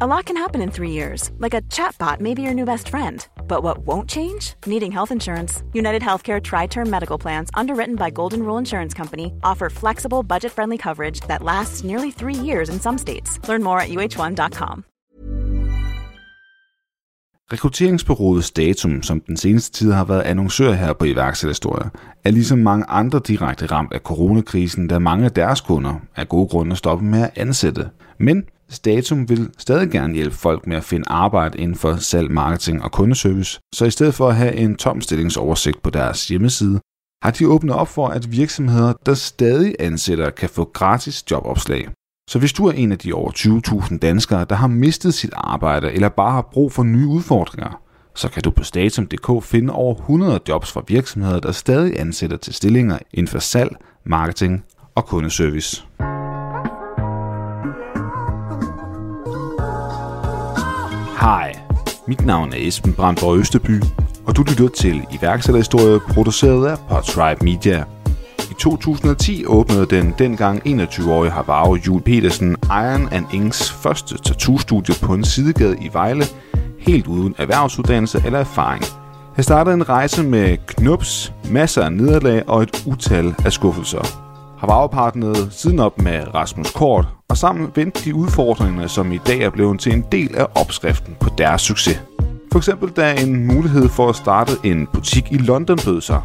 A lot can happen in three years, like a chatbot may be your new best friend. But what won't change? Needing health insurance. United Healthcare Tri Term Medical Plans, underwritten by Golden Rule Insurance Company, offer flexible, budget friendly coverage that lasts nearly three years in some states. Learn more at uh1.com. Rekrutteringsbureauet Datum, som den seneste tid har været annoncør her på iværksætterhistorier, er ligesom mange andre direkte ramt af coronakrisen, da mange af deres kunder af gode grunde stopper med at ansætte. Men Statum vil stadig gerne hjælpe folk med at finde arbejde inden for salg, marketing og kundeservice, så i stedet for at have en tom stillingsoversigt på deres hjemmeside, har de åbnet op for, at virksomheder, der stadig ansætter, kan få gratis jobopslag. Så hvis du er en af de over 20.000 danskere, der har mistet sit arbejde eller bare har brug for nye udfordringer, så kan du på statum.dk finde over 100 jobs fra virksomheder, der stadig ansætter til stillinger inden for salg, marketing og kundeservice. Hej, mit navn er Esben Brandborg Østerby, og du lytter til iværksætterhistorie produceret af Podtribe Media. I 2010 åbnede den dengang 21-årige Havaro Jul Petersen Iron and Inks første tattoo-studie på en sidegade i Vejle, helt uden erhvervsuddannelse eller erfaring. Han startede en rejse med knups, masser af nederlag og et utal af skuffelser har varepartneret siden op med Rasmus Kort, og sammen vendte de udfordringer, som i dag er blevet til en del af opskriften på deres succes. For eksempel da en mulighed for at starte en butik i London bød sig.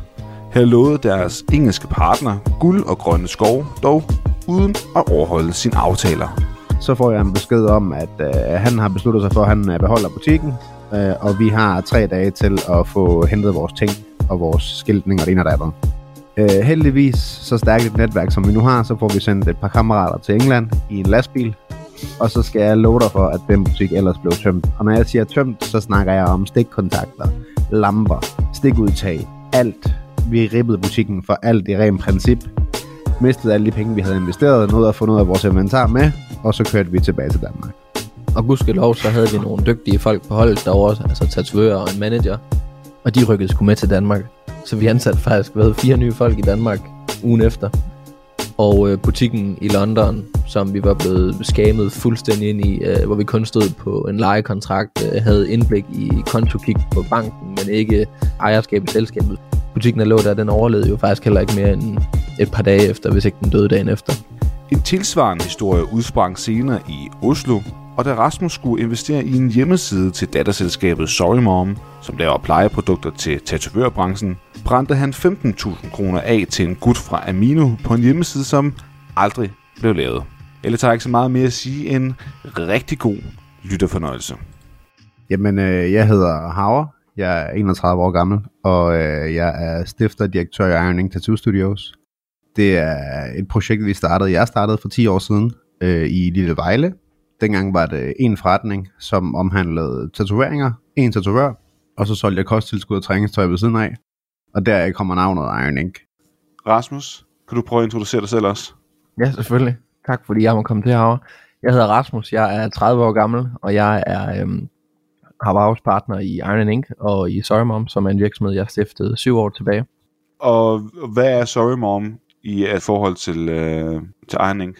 Her lovede deres engelske partner guld og grønne skov, dog uden at overholde sine aftaler. Så får jeg en besked om, at øh, han har besluttet sig for, at han øh, beholder butikken, øh, og vi har tre dage til at få hentet vores ting og vores skiltning og det ene og det andet. Øh, heldigvis så stærkt et netværk, som vi nu har, så får vi sendt et par kammerater til England i en lastbil, og så skal jeg love dig for, at den butik ellers blev tømt. Og når jeg siger tømt, så snakker jeg om stikkontakter, lamper, stikudtag, alt. Vi ribbede butikken for alt i ren princip. Mistede alle de penge, vi havde investeret, nåede at få noget af vores inventar med, og så kørte vi tilbage til Danmark. Og gudskelov, så havde vi nogle dygtige folk på holdet derovre, altså tatovører og en manager. Og de rykkede sgu med til Danmark. Så vi ansatte faktisk hvad, fire nye folk i Danmark ugen efter. Og øh, butikken i London, som vi var blevet skamet fuldstændig ind i, øh, hvor vi kun stod på en lejekontrakt, øh, havde indblik i kontokig på banken, men ikke ejerskab i selskabet. Butikken, der lå der, den overlevede jo faktisk heller ikke mere end et par dage efter, hvis ikke den døde dagen efter. En tilsvarende historie udsprang senere i Oslo, og da Rasmus skulle investere i en hjemmeside til datterselskabet Sorry Mom, som laver plejeprodukter til tatovørbranchen, brændte han 15.000 kroner af til en gut fra Amino på en hjemmeside, som aldrig blev lavet. Eller tager ikke så meget mere at sige end rigtig god lytterfornøjelse. Jamen, øh, jeg hedder Hauer. Jeg er 31 år gammel, og øh, jeg er stifter og direktør i Ironing Tattoo Studios. Det er et projekt, vi startede. Jeg startede for 10 år siden øh, i Lille Vejle. Dengang var det en forretning, som omhandlede tatoveringer, en tatovør, og så solgte jeg kosttilskud og træningstøj ved siden af. Og der kommer navnet Iron Ink. Rasmus, kan du prøve at introducere dig selv også? Ja, selvfølgelig. Tak fordi jeg må komme til herovre. Jeg hedder Rasmus, jeg er 30 år gammel, og jeg er øhm, Havaros partner i Iron Ink og i Sorry Mom, som er en virksomhed, jeg stiftede syv år tilbage. Og hvad er Sorry Mom i et forhold til, øh, til Iron Ink?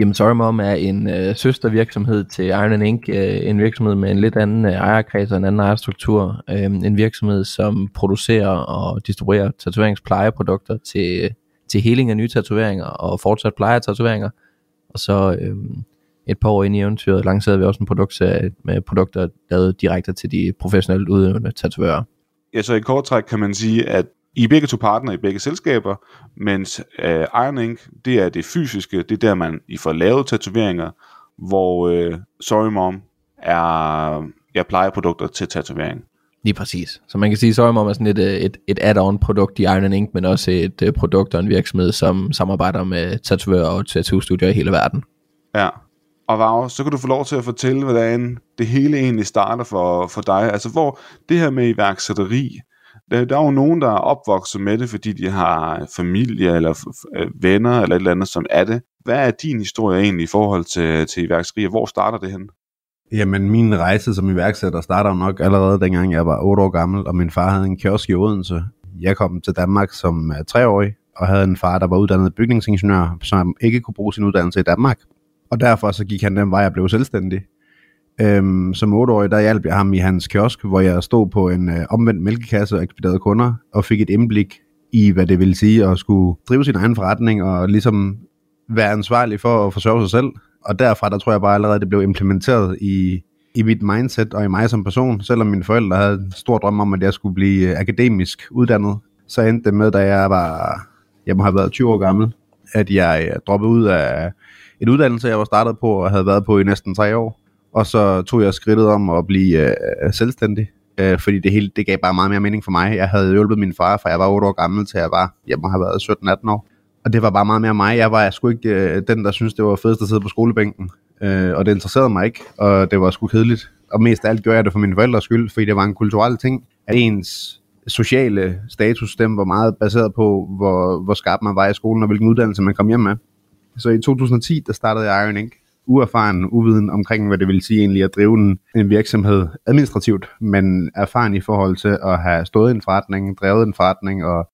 Jamen Sorry Mom er en øh, søstervirksomhed til Iron Ink, øh, en virksomhed med en lidt anden øh, ejerkreds og en anden ejerstruktur. Øh, en virksomhed, som producerer og distribuerer tatoveringsplejeprodukter til, til heling af nye tatoveringer og fortsat pleje af tatoveringer. Og så øh, et par år ind i eventyret lancerede vi også en produktserie med produkter lavet direkte til de professionelt udøvende tatovører. Ja, så i kort træk kan man sige, at i er begge to partner i begge selskaber, mens øh, Iron Ink, det er det fysiske, det er der, man I får lavet tatoveringer, hvor øh, Sorry Mom er ja, plejeprodukter til tatovering. Lige præcis. Så man kan sige, at Soymom er sådan et, øh, et, et add-on produkt i Iron Ink, men også et uh, produkt og en virksomhed, som samarbejder med tatovører og tattoo-studier i hele verden. Ja, og Vau, så kan du få lov til at fortælle, hvordan det hele egentlig starter for, for dig. Altså hvor det her med iværksætteri, der, der er jo nogen, der er opvokset med det, fordi de har familie eller øh, venner eller et eller andet, som er det. Hvad er din historie egentlig i forhold til, til iværksætteri, og hvor starter det hen? Jamen, min rejse som iværksætter starter jo nok allerede dengang jeg var 8 år gammel, og min far havde en kiosk i Odense. Jeg kom til Danmark som øh, 3-årig, og havde en far, der var uddannet bygningsingeniør, som ikke kunne bruge sin uddannelse i Danmark. Og derfor så gik han den vej, jeg blev selvstændig. Øhm, som 8-årig, der hjalp jeg ham i hans kiosk, hvor jeg stod på en øh, omvendt mælkekasse og ekspederede kunder, og fik et indblik i, hvad det ville sige at skulle drive sin egen forretning, og ligesom være ansvarlig for at forsørge sig selv. Og derfra, der tror jeg bare allerede, det blev implementeret i, i mit mindset og i mig som person. Selvom mine forældre havde en stor drøm om, at jeg skulle blive øh, akademisk uddannet, så endte det med, da jeg var, jeg må have været 20 år gammel, at jeg øh, droppede ud af en uddannelse, jeg var startet på og havde været på i næsten tre år. Og så tog jeg skridtet om at blive øh, selvstændig, øh, fordi det hele det gav bare meget mere mening for mig. Jeg havde hjulpet min far, fra jeg var 8 år gammel, til jeg var, jeg må have været 17-18 år. Og det var bare meget mere mig. Jeg var sgu ikke øh, den, der synes det var fedest at sidde på skolebænken. Øh, og det interesserede mig ikke, og det var sgu kedeligt. Og mest af alt gjorde jeg det for mine forældres skyld, fordi det var en kulturel ting, at ens sociale status, dem var meget baseret på, hvor, hvor skarp man var i skolen, og hvilken uddannelse man kom hjem med. Så i 2010, der startede jeg Iron Inc., Uerfaren, uviden omkring, hvad det vil sige egentlig at drive en, en virksomhed administrativt, men erfaren i forhold til at have stået i en forretning, drevet en forretning og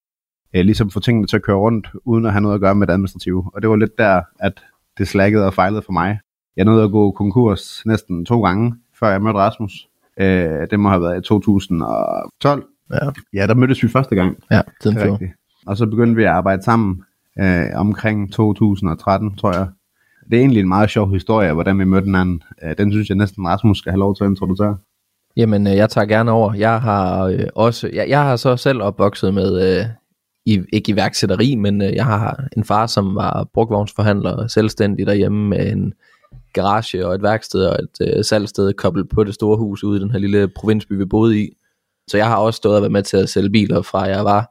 øh, ligesom få tingene til at køre rundt, uden at have noget at gøre med det administrative. Og det var lidt der, at det slækkede og fejlede for mig. Jeg nåede at gå konkurs næsten to gange, før jeg mødte Rasmus. Øh, det må have været i 2012. Ja, Ja, der mødtes vi første gang. ja er før. Og så begyndte vi at arbejde sammen øh, omkring 2013, tror jeg. Det er egentlig en meget sjov historie, hvordan vi mødte hinanden. Øh, den synes jeg næsten Rasmus skal have lov til at introducere. Jamen, øh, jeg tager gerne over. Jeg har øh, også, jeg, jeg har så selv opvokset med, øh, i, ikke iværksætteri, men øh, jeg har en far, som var brugvognsforhandler, selvstændig derhjemme med en garage og et værksted og et øh, salgsted koblet på det store hus ude i den her lille provinsby, vi boede i. Så jeg har også stået og været med til at sælge biler fra jeg var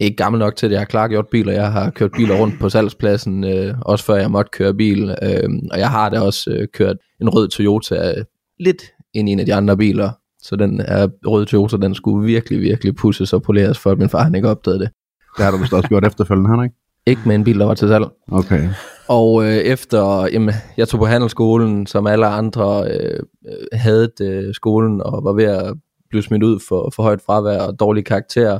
ikke gammel nok til, at jeg har klargjort biler. Jeg har kørt biler rundt på salgspladsen, øh, også før jeg måtte køre bil. Øh, og jeg har da også øh, kørt en rød Toyota øh, lidt ind i en af de andre biler. Så den er røde Toyota, den skulle virkelig, virkelig pusses og poleres, for at min far han ikke opdagede det. Det har du vist også gjort efterfølgende, har du ikke? Ikke med en bil, der var til salg. Okay. Og øh, efter, jamen, jeg tog på handelsskolen, som alle andre øh, øh, havde øh, skolen, og var ved at blive smidt ud for, for højt fravær og dårlige karakterer.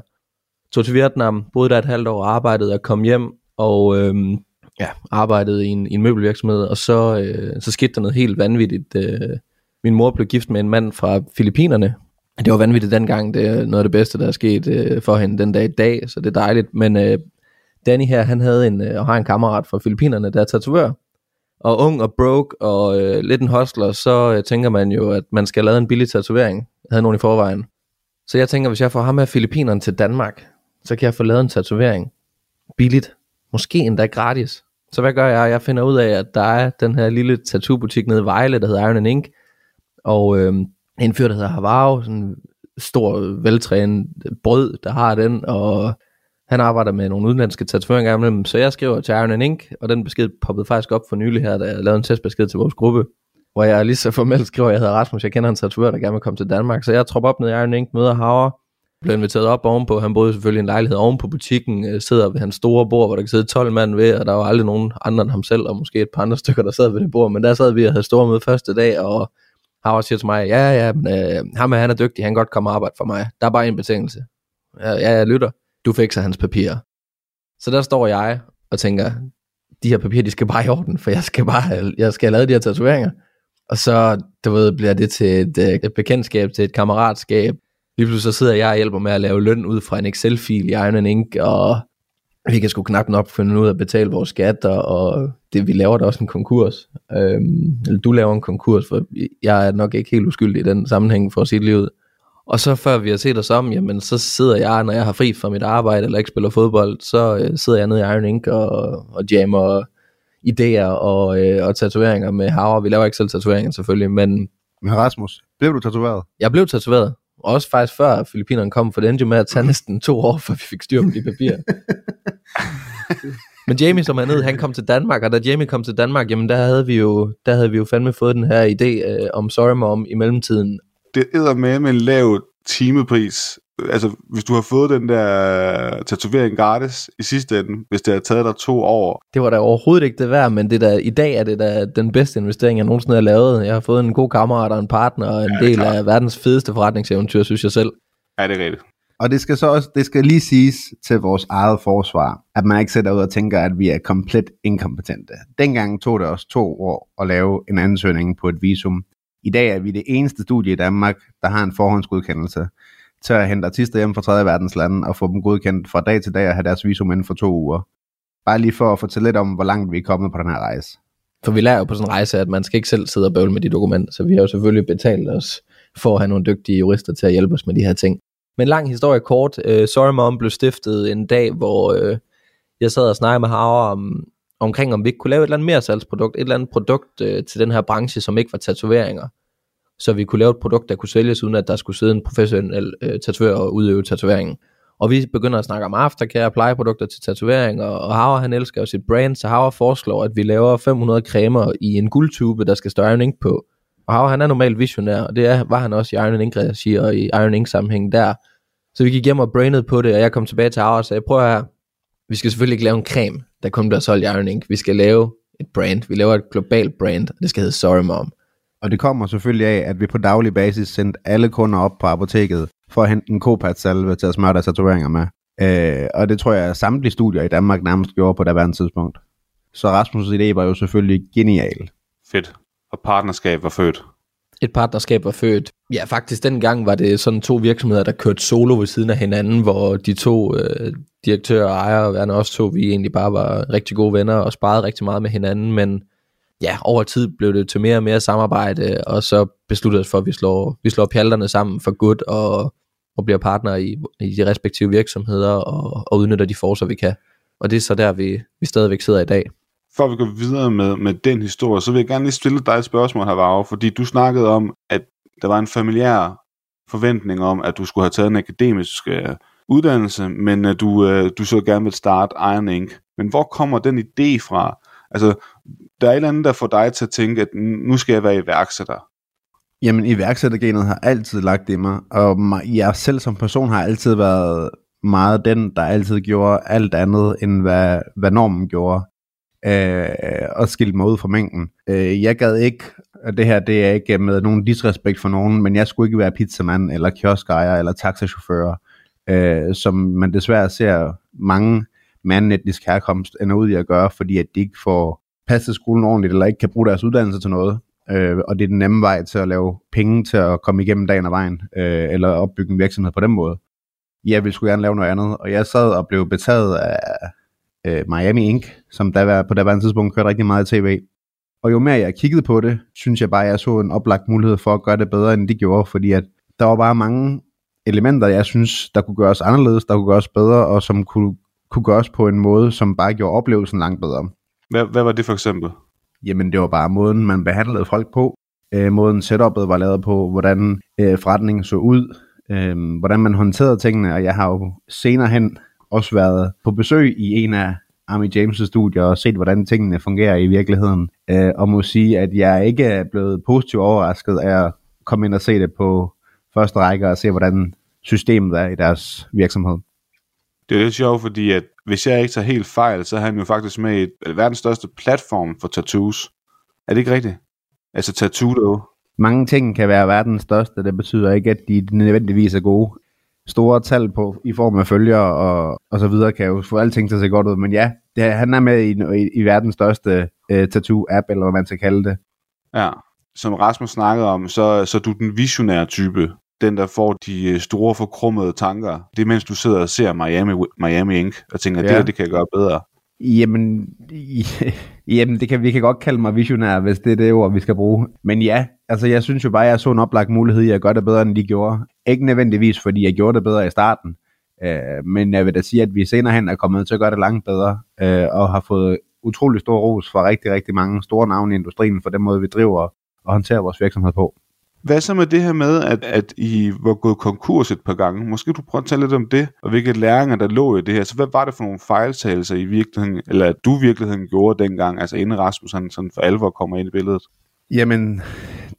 Tog til Vietnam, boede der et halvt år, arbejdede og kom hjem, og øhm, ja, arbejdede i en, i en møbelvirksomhed, og så, øh, så skete der noget helt vanvittigt. Øh, min mor blev gift med en mand fra Filippinerne. Det var vanvittigt dengang, det er noget af det bedste, der er sket øh, for hende den dag i dag, så det er dejligt. Men øh, Danny her, han havde en, øh, og har en kammerat fra Filippinerne, der er tatovør. Og ung og broke og øh, lidt en hostler, så øh, tænker man jo, at man skal lave en billig tatovering. Jeg havde nogen i forvejen. Så jeg tænker, hvis jeg får ham af Filippinerne til Danmark, så kan jeg få lavet en tatovering billigt. Måske endda gratis. Så hvad gør jeg? Jeg finder ud af, at der er den her lille tattoobutik nede i Vejle, der hedder Iron and Ink. Og øh, en fyr, der hedder Havaro, sådan en stor, veltrænet brød, der har den, og han arbejder med nogle udenlandske tatoveringer imellem, så jeg skriver til Iron and Ink, og den besked poppede faktisk op for nylig her, da jeg lavede en testbesked til vores gruppe, hvor jeg lige så formelt skriver, at jeg hedder Rasmus, jeg kender en tatovør, der gerne vil komme til Danmark, så jeg tropper op ned i Iron Ink, møder Havre, blev inviteret op ovenpå, han boede selvfølgelig i en lejlighed ovenpå butikken, øh, sidder ved hans store bord, hvor der kan sidde 12 mand ved, og der var aldrig nogen andre end ham selv, og måske et par andre stykker, der sad ved det bord, men der sad vi og havde store møde første dag, og Howard siger til mig, ja, ja, men, øh, ham er, han er dygtig, han kan godt komme og arbejde for mig, der er bare en betingelse. Ja, ja, jeg lytter du fikser hans papirer. Så der står jeg og tænker, de her papirer, de skal bare i orden, for jeg skal bare, jeg skal have lavet de her tatoveringer. Og så, du ved, bliver det til et, øh, et bekendtskab, til et kammeratskab. Lige pludselig så sidder jeg og hjælper med at lave løn ud fra en Excel-fil i Iron Ink, og vi kan sgu knap nok finde ud af at betale vores skatter, og det, vi laver da også en konkurs. Øhm, eller du laver en konkurs, for jeg er nok ikke helt uskyldig i den sammenhæng for at sige det lige ud. Og så før vi har set os om, jamen så sidder jeg, når jeg har fri fra mit arbejde, eller ikke spiller fodbold, så øh, sidder jeg nede i Iron Ink og, og jammer idéer og, øh, og tatoveringer med Havre. Vi laver ikke selv tatoveringer selvfølgelig, men Men Rasmus, blev du tatoveret? jeg blev tatoveret. Og også faktisk før Filippinerne kom, for det endte jo med at tage næsten to år, før vi fik styr på de papirer. Men Jamie, som er nede, han kom til Danmark, og da Jamie kom til Danmark, jamen der havde vi jo, der havde vi jo fandme fået den her idé øh, om Sorry Mom i mellemtiden. Det er med med en lav timepris. Altså, hvis du har fået den der tatovering gratis i sidste ende, hvis det har taget dig to år, Det var da overhovedet ikke det værd, men det der, i dag er det da den bedste investering, jeg nogensinde har lavet. Jeg har fået en god kammerat og en partner, og en Ja, del af verdens fedeste forretningseventyr, synes jeg selv. er det rigtigt. Og det skal så også, det skal lige siges til vores eget forsvar, at man ikke sætter ud og tænker, at vi er komplet inkompetente. Dengang tog det os to år at lave en ansøgning på et visum. I dag er vi det eneste studie i Danmark, der har en forhåndsgodkendelse til at hente artister hjem fra 3. verdens lande og få dem godkendt fra dag til dag og have deres visum inden for to uger. Bare lige for at fortælle lidt om, hvor langt vi er kommet på den her rejse. For vi lærer jo på sådan en rejse, at man skal ikke selv sidde og bøvle med de dokumenter, så vi har jo selvfølgelig betalt os for at have nogle dygtige jurister til at hjælpe os med de her ting. Men lang historie kort, øh, Sorry Mom blev stiftet en dag, hvor øh, jeg sad og snakkede med Havre om, omkring, om vi ikke kunne lave et eller andet mere salgsprodukt, et eller andet produkt øh, til den her branche, som ikke var tatoveringer. Så vi kunne lave et produkt, der kunne sælges, uden at der skulle sidde en professionel øh, tatovør og udøve tatoveringen. Og vi begynder at snakke om aftercare, plejeprodukter til tatovering, og, og Hauer han elsker jo sit brand, så Hauer foreslår, at vi laver 500 cremer i en guldtube, der skal stå Iron Ink på. Og Hauer han er normalt visionær, og det er, var han også i Iron Ink regi og i Iron Ink sammenhæng der. Så vi gik hjem og brainede på det, og jeg kom tilbage til Hauer og sagde, prøv her, vi skal selvfølgelig ikke lave en creme, der kun bliver solgt i Iron Ink. Vi skal lave et brand. Vi laver et globalt brand, og det skal hedde Sorry Mom. Og det kommer selvfølgelig af, at vi på daglig basis sendte alle kunder op på apoteket for at hente en Copat-salve til at smøre deres tatoveringer med. Øh, og det tror jeg, at samtlige studier i Danmark nærmest gjorde på det tidspunkt. Så Rasmus' idé var jo selvfølgelig genial. Fedt. Og partnerskab var født. et partnerskab var født. Ja, faktisk dengang var det sådan to virksomheder, der kørte solo ved siden af hinanden, hvor de to øh, direktører og ejere, værende også to, vi egentlig bare var rigtig gode venner og sparede rigtig meget med hinanden, men ja, over tid blev det til mere og mere samarbejde, og så besluttede os for, at vi slår, vi slår pjalterne sammen for godt og, og bliver partnere i, i de respektive virksomheder og, og udnytter de forser, vi kan. Og det er så der, vi, vi stadigvæk sidder i dag. Før vi går videre med, med den historie, så vil jeg gerne lige stille dig et spørgsmål, Havaro, fordi du snakkede om, at der var en familiær forventning om, at du skulle have taget en akademisk øh, uddannelse, men at du, øh, du så gerne vil starte Iron Inc. Men hvor kommer den idé fra? Altså, der er et eller andet, der får dig til at tænke, at nu skal jeg være iværksætter. Jamen, iværksættergenet har altid lagt i mig, og mig- jeg selv som person har altid været meget den, der altid gjorde alt andet, end hvad, hvad normen gjorde, øh, og skilte mig ud fra mængden. Øh, jeg gad ikke, og det her det er ikke med nogen disrespekt for nogen, men jeg skulle ikke være pizzamand, eller kioskejer, eller taxachauffør, øh, som man desværre ser mange med etnisk herkomst ender ud i at gøre, fordi at de ikke får passet skolen ordentligt, eller ikke kan bruge deres uddannelse til noget. Øh, og det er den nemme vej til at lave penge til at komme igennem dagen og vejen, øh, eller opbygge en virksomhed på den måde. Jeg ville sgu gerne lave noget andet, og jeg sad og blev betaget af øh, Miami Ink, som der var, på det tidspunkt kørte rigtig meget i tv. Og jo mere jeg kiggede på det, synes jeg bare, at jeg så en oplagt mulighed for at gøre det bedre, end de gjorde, fordi at der var bare mange elementer, jeg synes, der kunne gøres anderledes, der kunne gøres bedre, og som kunne, kunne gøres på en måde, som bare gjorde oplevelsen langt bedre. Hvad, hvad var det for eksempel? Jamen, det var bare måden, man behandlede folk på. Øh, måden setupet var lavet på, hvordan øh, forretningen så ud, øh, hvordan man håndterede tingene, og jeg har jo senere hen også været på besøg i en af Army James' studier og set, hvordan tingene fungerer i virkeligheden. Øh, og må sige, at jeg ikke er blevet positivt overrasket af at komme ind og se det på første række og se, hvordan systemet er i deres virksomhed. Det er lidt sjovt, fordi at hvis jeg ikke tager helt fejl, så er han jo faktisk med i et, det verdens største platform for tattoos. Er det ikke rigtigt? Altså Tattoo Mange ting kan være verdens største, det betyder ikke, at de nødvendigvis er gode. Store tal på i form af følgere og, og så videre kan jo få alting til at se godt ud, men ja, det, han er med i, i, i verdens største øh, tattoo-app, eller hvad man skal kalde det. Ja, som Rasmus snakkede om, så, så er du den visionære type. Den, der får de øh, store forkrummede tanker. Det er mens du sidder og ser Miami, Miami Ink, og tænker, ja. det her, det kan jeg gøre bedre. Jamen, jamen det kan, vi kan godt kalde mig visionær, hvis det er det ord, vi skal bruge. Men ja, altså jeg synes jo bare, at jeg så en oplagt mulighed i at gøre det bedre, end de gjorde. Ikke nødvendigvis, fordi jeg gjorde det bedre i starten. Øh, men jeg vil da sige, at vi senere hen er kommet til at gøre det langt bedre, øh, og har fået utrolig stor ros fra rigtig, rigtig mange store navne i industrien for den måde, vi driver og håndterer vores virksomhed på. Hvad så med det her med, at, at I var gået konkurs et par gange? Måske du prøve at tale lidt om det, og hvilke læringer, der lå i det her. Så hvad var det for nogle fejltagelser i virkeligheden, eller at du i virkeligheden gjorde dengang, altså inden Rasmus han sådan for alvor kommer ind i billedet? Jamen,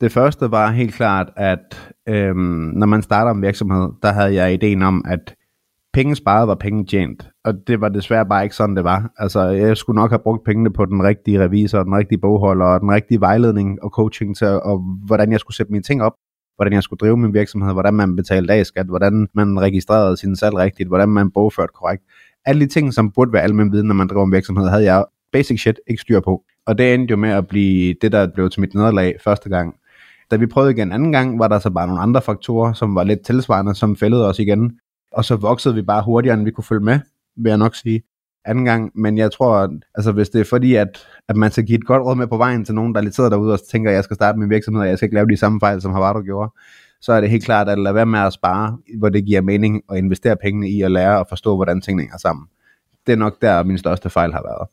det første var helt klart, at øhm, når man starter en virksomhed, der havde jeg ideen om, at penge sparet var penge tjent. Og det var desværre bare ikke sådan, det var. Altså, jeg skulle nok have brugt pengene på den rigtige revisor, den rigtige bogholder, og den rigtige vejledning og coaching til, og hvordan jeg skulle sætte mine ting op, hvordan jeg skulle drive min virksomhed, hvordan man betalte af skat, hvordan man registrerede sin salg rigtigt, hvordan man bogførte korrekt. Alle de ting, som burde være almindelig viden, når man driver en virksomhed, havde jeg basic shit ikke styr på. Og det endte jo med at blive det, der blev til mit nederlag første gang. Da vi prøvede igen anden gang, var der så bare nogle andre faktorer, som var lidt tilsvarende, som fældede os igen og så voksede vi bare hurtigere, end vi kunne følge med, vil jeg nok sige, anden gang. Men jeg tror, at, altså hvis det er fordi, at, at man skal give et godt råd med på vejen til nogen, der lidt sidder derude og tænker, at jeg skal starte min virksomhed, og jeg skal ikke lave de samme fejl, som Havardo gjorde, så er det helt klart at lade være med at spare, hvor det giver mening, og investere pengene i at lære og forstå, hvordan tingene hænger sammen. Det er nok der, min største fejl har været.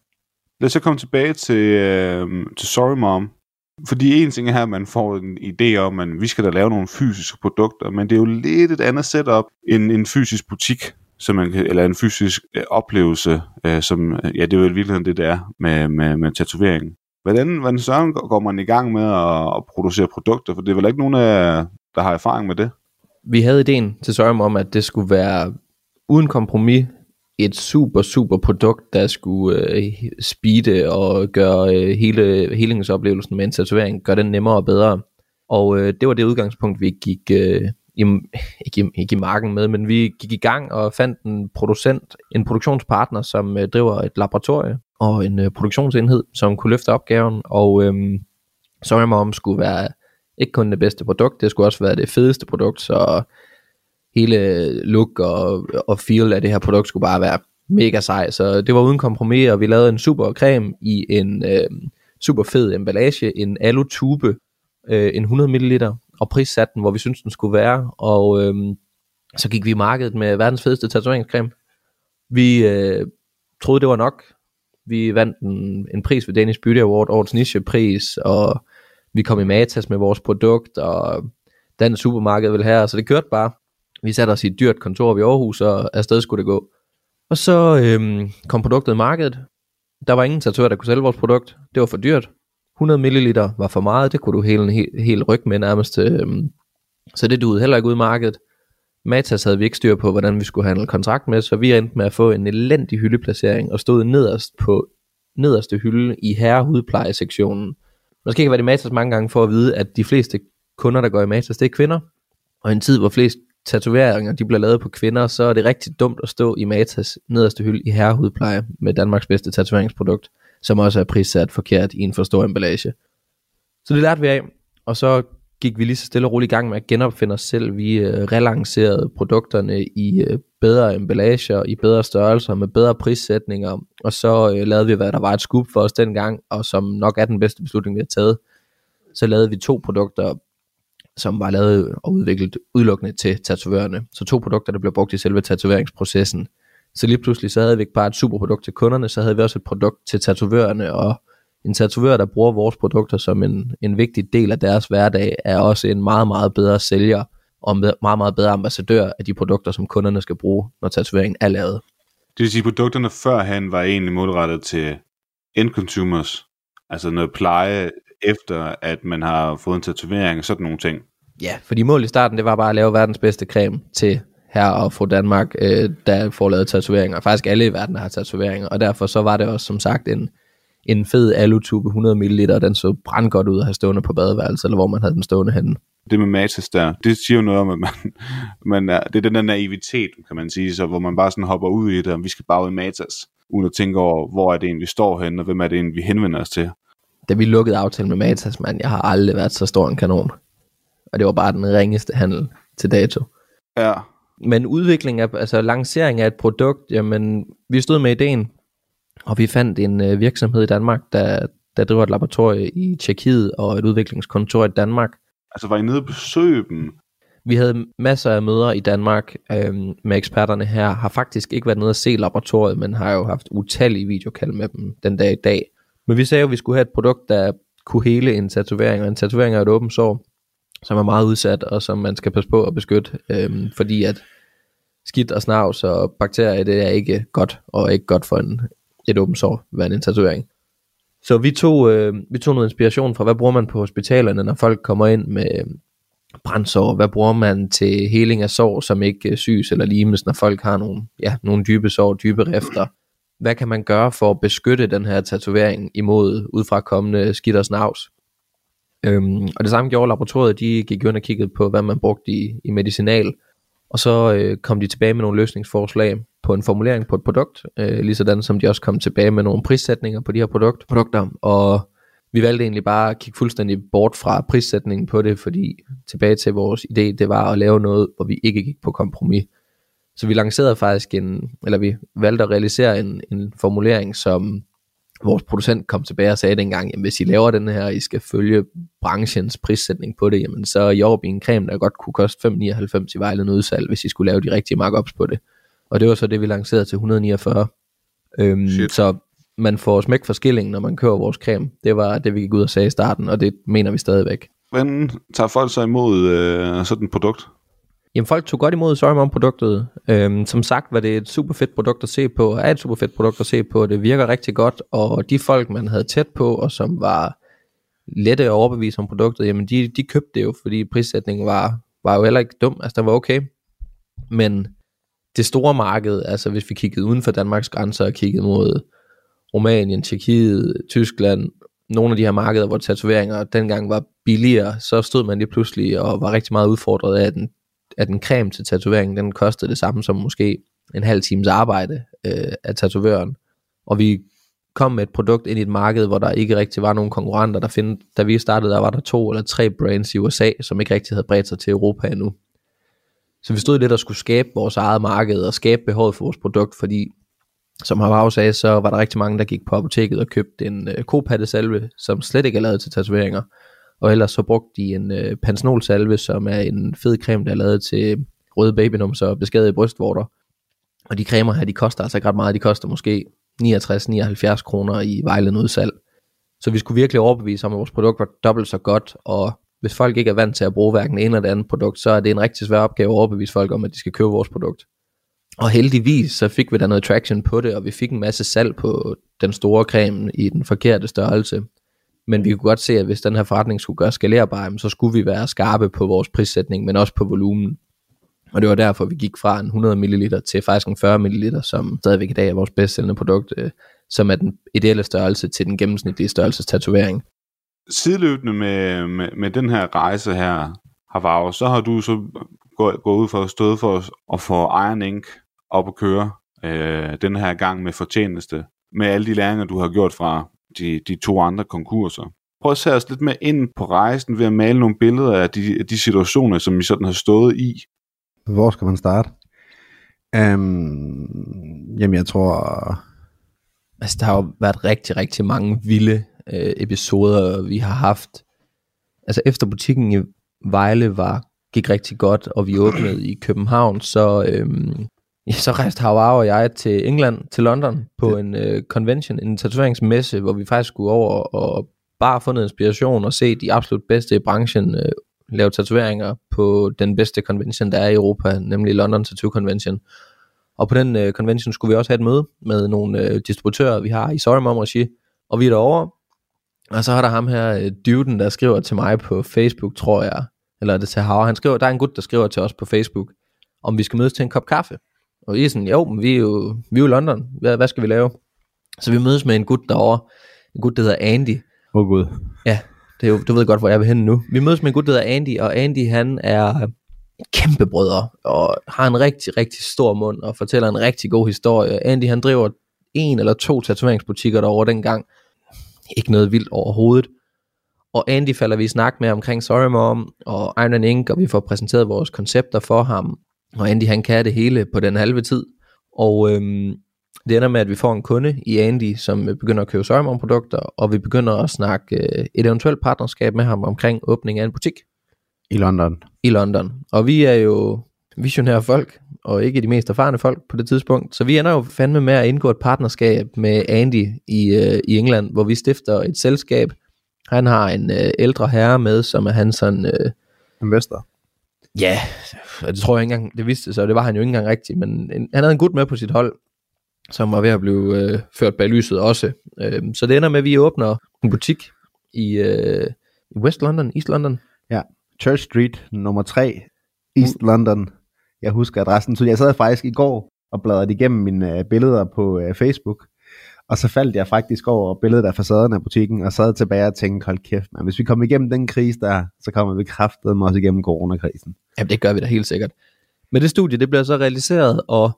Lad os så komme tilbage til, øh, til Sorry Mom. Fordi en ting er her, at man får en idé om, at vi skal da lave nogle fysiske produkter, men det er jo lidt et andet setup end en fysisk butik, som man kan, eller en fysisk øh, oplevelse, øh, som, øh, ja, det er jo i virkeligheden det, der er med, med, med tatoveringen. Hvordan, hvordan så går man i gang med at, at producere produkter? For det er vel ikke nogen, af, der har erfaring med det? Vi havde ideen til Sørm om, at det skulle være uden kompromis et super, super produkt, der skulle øh, speede og gøre øh, hele helingsoplevelsen med en tatovering, gøre den nemmere og bedre. Og øh, det var det udgangspunkt, vi gik, øh, i, ikke, ikke i marken med, men vi gik i gang og fandt en producent, en produktionspartner, som øh, driver et laboratorie og en øh, produktionsenhed, som kunne løfte opgaven, og øh, Sorry Mom skulle være ikke kun det bedste produkt, det skulle også være det fedeste produkt, så hele øh, look og, og feel af det her produkt skulle bare være mega sej, så det var uden kompromis, og vi lavede en super creme i en øh, super fed emballage, en alutube, øh, en 100 ml, og prissatte den, hvor vi synes den skulle være, og øh, så gik vi i markedet med verdens fedeste tatoveringscreme. Vi øh, troede, det var nok. Vi vandt en, en pris ved Danish Beauty Award, årets nichepris, og vi kom i Matas med vores produkt, og den supermarked vil have, så det kørte bare. Vi satte os i et dyrt kontor i Aarhus, og afsted skulle det gå. Og så øhm, kom produktet i markedet. Der var ingen tatovør, der kunne sælge vores produkt. Det var for dyrt. 100 ml var for meget. Det kunne du hele, hele, hele ryg med nærmest. Øhm, så det duede heller ikke ud i markedet. Matas havde vi ikke styr på, hvordan vi skulle handle kontrakt med, så vi endte med at få en elendig hyldeplacering og stod nederst på nederste hylde i herrehudplejesektionen. Måske kan være det Matas mange gange for at vide, at de fleste kunder, der går i Matas, det er kvinder. Og i en tid, hvor flest tatoveringer de bliver lavet på kvinder, så er det rigtig dumt at stå i Matas nederste hylde i herrehudpleje med Danmarks bedste tatoveringsprodukt, som også er prissat forkert i en for stor emballage. Så det lærte vi af, og så gik vi lige så stille og roligt i gang med at genopfinde os selv. Vi øh, relancerede produkterne i øh, bedre emballager, i bedre størrelser, med bedre prissætninger, og så øh, lavede vi, hvad der var et scoop for os dengang, og som nok er den bedste beslutning, vi har taget. Så lavede vi to produkter som var lavet og udviklet udelukkende til tatovørerne. Så to produkter, der blev brugt i selve tatoveringsprocessen. Så lige pludselig så havde vi ikke bare et superprodukt til kunderne, så havde vi også et produkt til tatovørerne, og en tatovør, der bruger vores produkter som en, en vigtig del af deres hverdag, er også en meget, meget bedre sælger og meget, meget bedre ambassadør af de produkter, som kunderne skal bruge, når tatoveringen er lavet. Det vil sige, at produkterne førhen var egentlig målrettet til end consumers, altså noget pleje efter at man har fået en tatovering og sådan nogle ting. Ja, fordi målet i starten, det var bare at lave verdens bedste creme til her og få Danmark, øh, der får lavet tatoveringer. Faktisk alle i verden har tatoveringer, og derfor så var det også som sagt en, en fed alutube 100 ml, og den så brandgodt ud at have stående på badeværelset, eller hvor man havde den stående henne. Det med Matas der, det siger jo noget om, at man, man er, det er den der naivitet, kan man sige, så hvor man bare sådan hopper ud i det, og vi skal bare ud i Matas, uden at tænke over, hvor er det egentlig, vi står henne, og hvem er det egentlig, vi henvender os til da vi lukkede aftalen med Matas, man, jeg har aldrig været så stor en kanon. Og det var bare den ringeste handel til dato. Ja. Men udvikling af, altså lancering af et produkt, jamen, vi stod med ideen, Og vi fandt en øh, virksomhed i Danmark, der, der driver et laboratorie i Tjekkiet og et udviklingskontor i Danmark. Altså var I nede og besøge dem? Vi havde masser af møder i Danmark øh, med eksperterne her. Har faktisk ikke været nede at se laboratoriet, men har jo haft utallige videokald med dem den dag i dag. Men vi sagde jo, at vi skulle have et produkt, der kunne hele en tatovering, og en tatovering er et åbent sår, som er meget udsat, og som man skal passe på at beskytte, øh, fordi at skidt og snavs og bakterier, det er ikke godt, og ikke godt for en, et åbent sår, hvad en tatovering. Så vi tog, øh, vi tog noget inspiration fra, hvad bruger man på hospitalerne, når folk kommer ind med øh, brændsår, hvad bruger man til heling af sår, som ikke øh, syes eller limes, når folk har nogle, ja, nogle dybe sår, dybe rifter. Hvad kan man gøre for at beskytte den her tatovering imod udfrakommende skidt og snavs? Øhm, og det samme gjorde laboratoriet, de gik ind og kiggede på, hvad man brugte i, i medicinal, og så øh, kom de tilbage med nogle løsningsforslag på en formulering på et produkt, øh, lige sådan som de også kom tilbage med nogle prissætninger på de her produkt, produkter, og vi valgte egentlig bare at kigge fuldstændig bort fra prissætningen på det, fordi tilbage til vores idé, det var at lave noget, hvor vi ikke gik på kompromis. Så vi lancerede faktisk en, eller vi valgte at realisere en, en formulering, som vores producent kom tilbage og sagde dengang, jamen hvis I laver den her, I skal følge branchens prissætning på det, jamen så er Jorbi en creme, der godt kunne koste 5,99 i vejledende udsalg, hvis I skulle lave de rigtige markups på det. Og det var så det, vi lancerede til 149. Øhm, så man får smæk for skillingen, når man kører vores creme. Det var det, vi gik ud og sagde i starten, og det mener vi stadigvæk. Hvordan tager folk så imod øh, sådan et produkt? Jamen folk tog godt imod Sorry produktet Øhm, som sagt var det et super fedt produkt at se på, er et super fedt produkt at se på, det virker rigtig godt, og de folk man havde tæt på, og som var lette at overbevise om produktet, jamen de, de købte det jo, fordi prissætningen var, var jo heller ikke dum, altså den var okay. Men det store marked, altså hvis vi kiggede uden for Danmarks grænser og kiggede mod Rumænien, Tjekkiet, Tyskland, nogle af de her markeder, hvor tatoveringer dengang var billigere, så stod man lige pludselig og var rigtig meget udfordret af, at den, at en creme til tatoveringen, den kostede det samme som måske en halv times arbejde øh, af tatovøren. Og vi kom med et produkt ind i et marked, hvor der ikke rigtig var nogen konkurrenter. Der find, da vi startede, der var der to eller tre brands i USA, som ikke rigtig havde bredt sig til Europa endnu. Så vi stod lidt og skulle skabe vores eget marked og skabe behovet for vores produkt, fordi som Havau sagde, så var der rigtig mange, der gik på apoteket og købte en øh, kopattesalve, som slet ikke er lavet til tatoveringer. Og ellers så brugte de en øh, pansnol-salve, som er en fed creme, der er lavet til røde babynumser og beskadede brystvorter. Og de cremer her, de koster altså ikke ret meget. De koster måske 69-79 kroner i vejledende udsalg. Så vi skulle virkelig overbevise om, at vores produkt var dobbelt så godt, og hvis folk ikke er vant til at bruge hverken en eller det andet produkt, så er det en rigtig svær opgave at overbevise folk om, at de skal købe vores produkt. Og heldigvis så fik vi da noget traction på det, og vi fik en masse salg på den store creme i den forkerte størrelse. Men vi kunne godt se, at hvis den her forretning skulle gøre skalerbar, så skulle vi være skarpe på vores prissætning, men også på volumen. Og det var derfor, vi gik fra en 100 ml til faktisk en 40 ml, som stadigvæk i dag er vores bedst sælgende produkt, øh, som er den ideelle størrelse til den gennemsnitlige størrelses tatovering. Sideløbende med, med, med den her rejse her, Havaro, så har du så gået, gået ud for at stå for os og få Iron Ink op at køre øh, den her gang med fortjeneste, med alle de læringer, du har gjort fra de, de to andre konkurser. Prøv at se os lidt mere ind på rejsen ved at male nogle billeder af de, af de situationer, som vi sådan har stået i. Hvor skal man starte? Um, jamen, jeg tror... Altså, der har jo været rigtig, rigtig mange vilde øh, episoder, vi har haft. Altså, efter butikken i Vejle var gik rigtig godt, og vi åbnede i København, så, øhm, ja, så rejste Hawaii og jeg til England, til London, på ja. en øh, convention, en tatoveringsmesse, hvor vi faktisk skulle over og bare fundet inspiration og se de absolut bedste i branchen øh, lave tatoveringer på den bedste convention, der er i Europa, nemlig London Tattoo Convention. Og på den øh, convention skulle vi også have et møde med nogle øh, distributører, vi har i Sorry Mom Regi, og vi er derovre, og så har der ham her, øh, dyvden, der skriver til mig på Facebook, tror jeg, eller det til Havre, han skriver, der er en gut, der skriver til os på Facebook, om vi skal mødes til en kop kaffe. Og vi er sådan, jo, men vi er jo, vi er jo i London, hvad, hvad skal vi lave? Så vi mødes med en gut derovre, en gut, der hedder Andy. Åh oh, gud. Ja, det er jo, du ved godt, hvor jeg vil hen nu. Vi mødes med en gut, der hedder Andy, og Andy, han er kæmpe brødre, og har en rigtig, rigtig stor mund, og fortæller en rigtig god historie. Andy, han driver en eller to tatoveringsbutikker derovre dengang. Ikke noget vildt overhovedet. Og Andy falder vi i snak med omkring Sorry Mom og Iron Ink, og vi får præsenteret vores koncepter for ham. Og Andy han kan det hele på den halve tid. Og øhm, Det ender med, at vi får en kunde i Andy, som begynder at købe Søjmon-produkter, og vi begynder at snakke øh, et eventuelt partnerskab med ham omkring åbning af en butik I London. i London. Og vi er jo visionære folk, og ikke de mest erfarne folk på det tidspunkt. Så vi ender jo fandme med at indgå et partnerskab med Andy i, øh, i England, hvor vi stifter et selskab. Han har en øh, ældre herre med, som er han sådan... Øh, Investor. Ja, det tror jeg ikke engang, det vidste og det var han jo ikke engang rigtigt, men en, han havde en gut med på sit hold, som var ved at blive øh, ført bag lyset også. Øh, så det ender med, at vi åbner en butik i, øh, West London, East London. Ja. Church Street nummer 3, East London. Jeg husker adressen. Så jeg sad faktisk i går og bladrede igennem mine øh, billeder på øh, Facebook. Og så faldt jeg faktisk over billedet af facaden af butikken, og sad tilbage og tænkte, hold kæft, man. hvis vi kommer igennem den krise der, så kommer vi kraftedeme også igennem coronakrisen. Jamen det gør vi da helt sikkert. Men det studie, det bliver så realiseret, og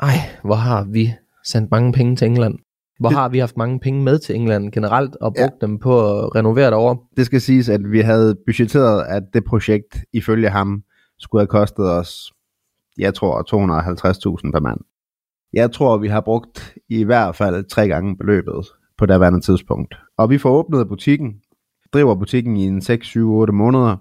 ej, hvor har vi sendt mange penge til England. Hvor Det- har vi haft mange penge med til England generelt, og brugt Ja. dem på at renovere derovre. Det skal siges, at vi havde budgetteret, at det projekt, ifølge ham, skulle have kostet os, jeg tror, 250.000 per mand. Jeg tror, vi har brugt i hvert fald tre gange beløbet på det tidspunkt. Og vi får åbnet butikken, driver butikken i en 6, 7, 8 måneder,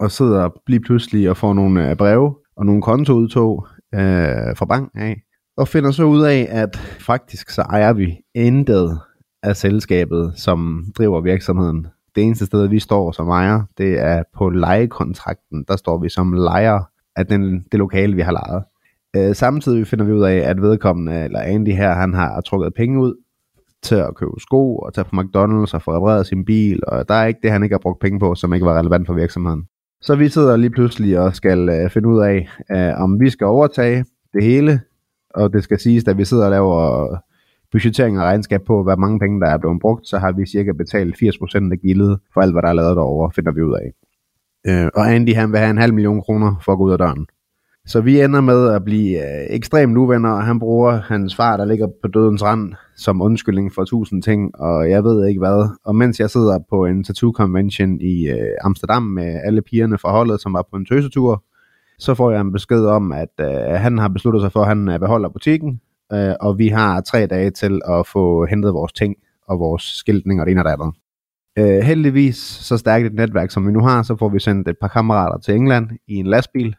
og sidder lige pludselig og får nogle øh, breve og nogle kontoudtog øh, fra banken af, og finder så ud af, at faktisk så ejer vi intet af selskabet, som driver virksomheden. Det eneste sted, vi står som ejer, det er på lejekontrakten. Der står vi som lejer af den, det lokale, vi har lejet. Øh, samtidig finder vi ud af, at vedkommende, eller Andy her, han har trukket penge ud til at købe sko og tage på McDonald's og få repareret sin bil, og der er ikke det, han ikke har brugt penge på, som ikke var relevant for virksomheden. Så vi sidder lige pludselig og skal øh, finde ud af, øh, om vi skal overtage det hele, og det skal siges, at vi sidder og laver budgettering og regnskab på, hvor mange penge, der er blevet brugt, så har vi cirka betalt 80% af gildet for alt, hvad der er lavet derovre, finder vi ud af. Øh, og Andy han vil have en halv million kroner for at gå ud af døren. Så vi ender med at blive øh, ekstremt uvenner, og han bruger hans far, der ligger på dødens rand, som undskyldning for tusind ting, og jeg ved ikke hvad. Og mens jeg sidder på en tattoo convention i øh, Amsterdam med alle pigerne fra holdet, som var på en tøsetur, så får jeg en besked om, at øh, han har besluttet sig for, at han øh, beholder butikken, øh, og vi har tre dage til at få hentet vores ting og vores skiltning og det ene og det andet. Øh, heldigvis så stærkt et netværk, som vi nu har, så får vi sendt et par kammerater til England i en lastbil,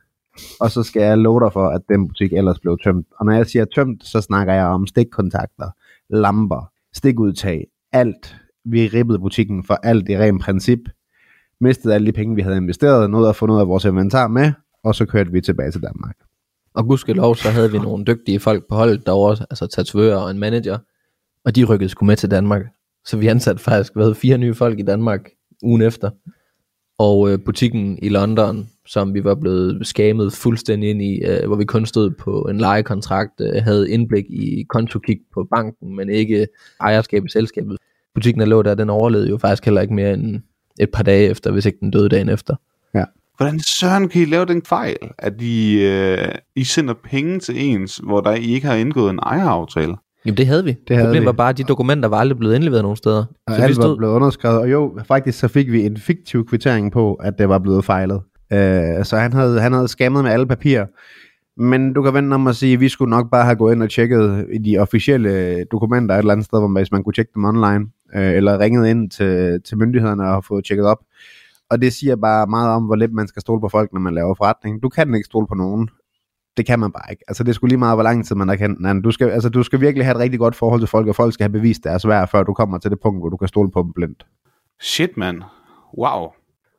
og så skal jeg love dig for, at den butik ellers blev tømt. Og når jeg siger tømt, så snakker jeg om stikkontakter, lamper, stikudtag, alt. Vi ribbede butikken for alt i ren princip, mistede alle de penge, vi havde investeret, nåede at få noget af vores inventar med, og så kørte vi tilbage til Danmark. Og gudskelov, så havde vi nogle dygtige folk på holdet derovre, altså tatovører og en manager, og de rykkede sgu med til Danmark. Så vi ansatte faktisk hvad, fire nye folk i Danmark ugen efter. Og øh, butikken i London, som vi var blevet skamet fuldstændig ind i, øh, hvor vi kun stod på en lejekontrakt, øh, havde indblik i kontokig på banken, men ikke ejerskab i selskabet. Butikken, der lå der, den overlevede jo faktisk heller ikke mere end et par dage efter, hvis ikke den døde dagen efter. Hvordan søren kan I lave den fejl, at I, øh, I sender penge til ens, hvor der I ikke har indgået en ejeraftale? Jamen det havde vi. Det havde Problemet vi. var bare, at de dokumenter var aldrig blevet indleveret nogen steder. Og så vi alt var stod, blevet underskrevet, og jo, faktisk så fik vi en fiktiv kvittering på, at det var blevet fejlet. Øh, så han havde, han havde skammet med alle papirer. Men du kan vente om at sige, at vi skulle nok bare have gået ind og tjekket i de officielle dokumenter et eller andet sted, hvor man, hvis man kunne tjekke dem online, øh, eller ringet ind til, til myndighederne og få tjekket op. Og det siger bare meget om, hvor lidt man skal stole på folk, når man laver forretning. Du kan ikke stole på nogen. Det kan man bare ikke. Altså det skulle lige meget, hvor lang tid man har kendt hinanden. Du skal, altså, du skal virkelig have et rigtig godt forhold til folk, og folk skal have bevist deres værd, før du kommer til det punkt, hvor du kan stole på dem blindt. Shit, mand. Wow.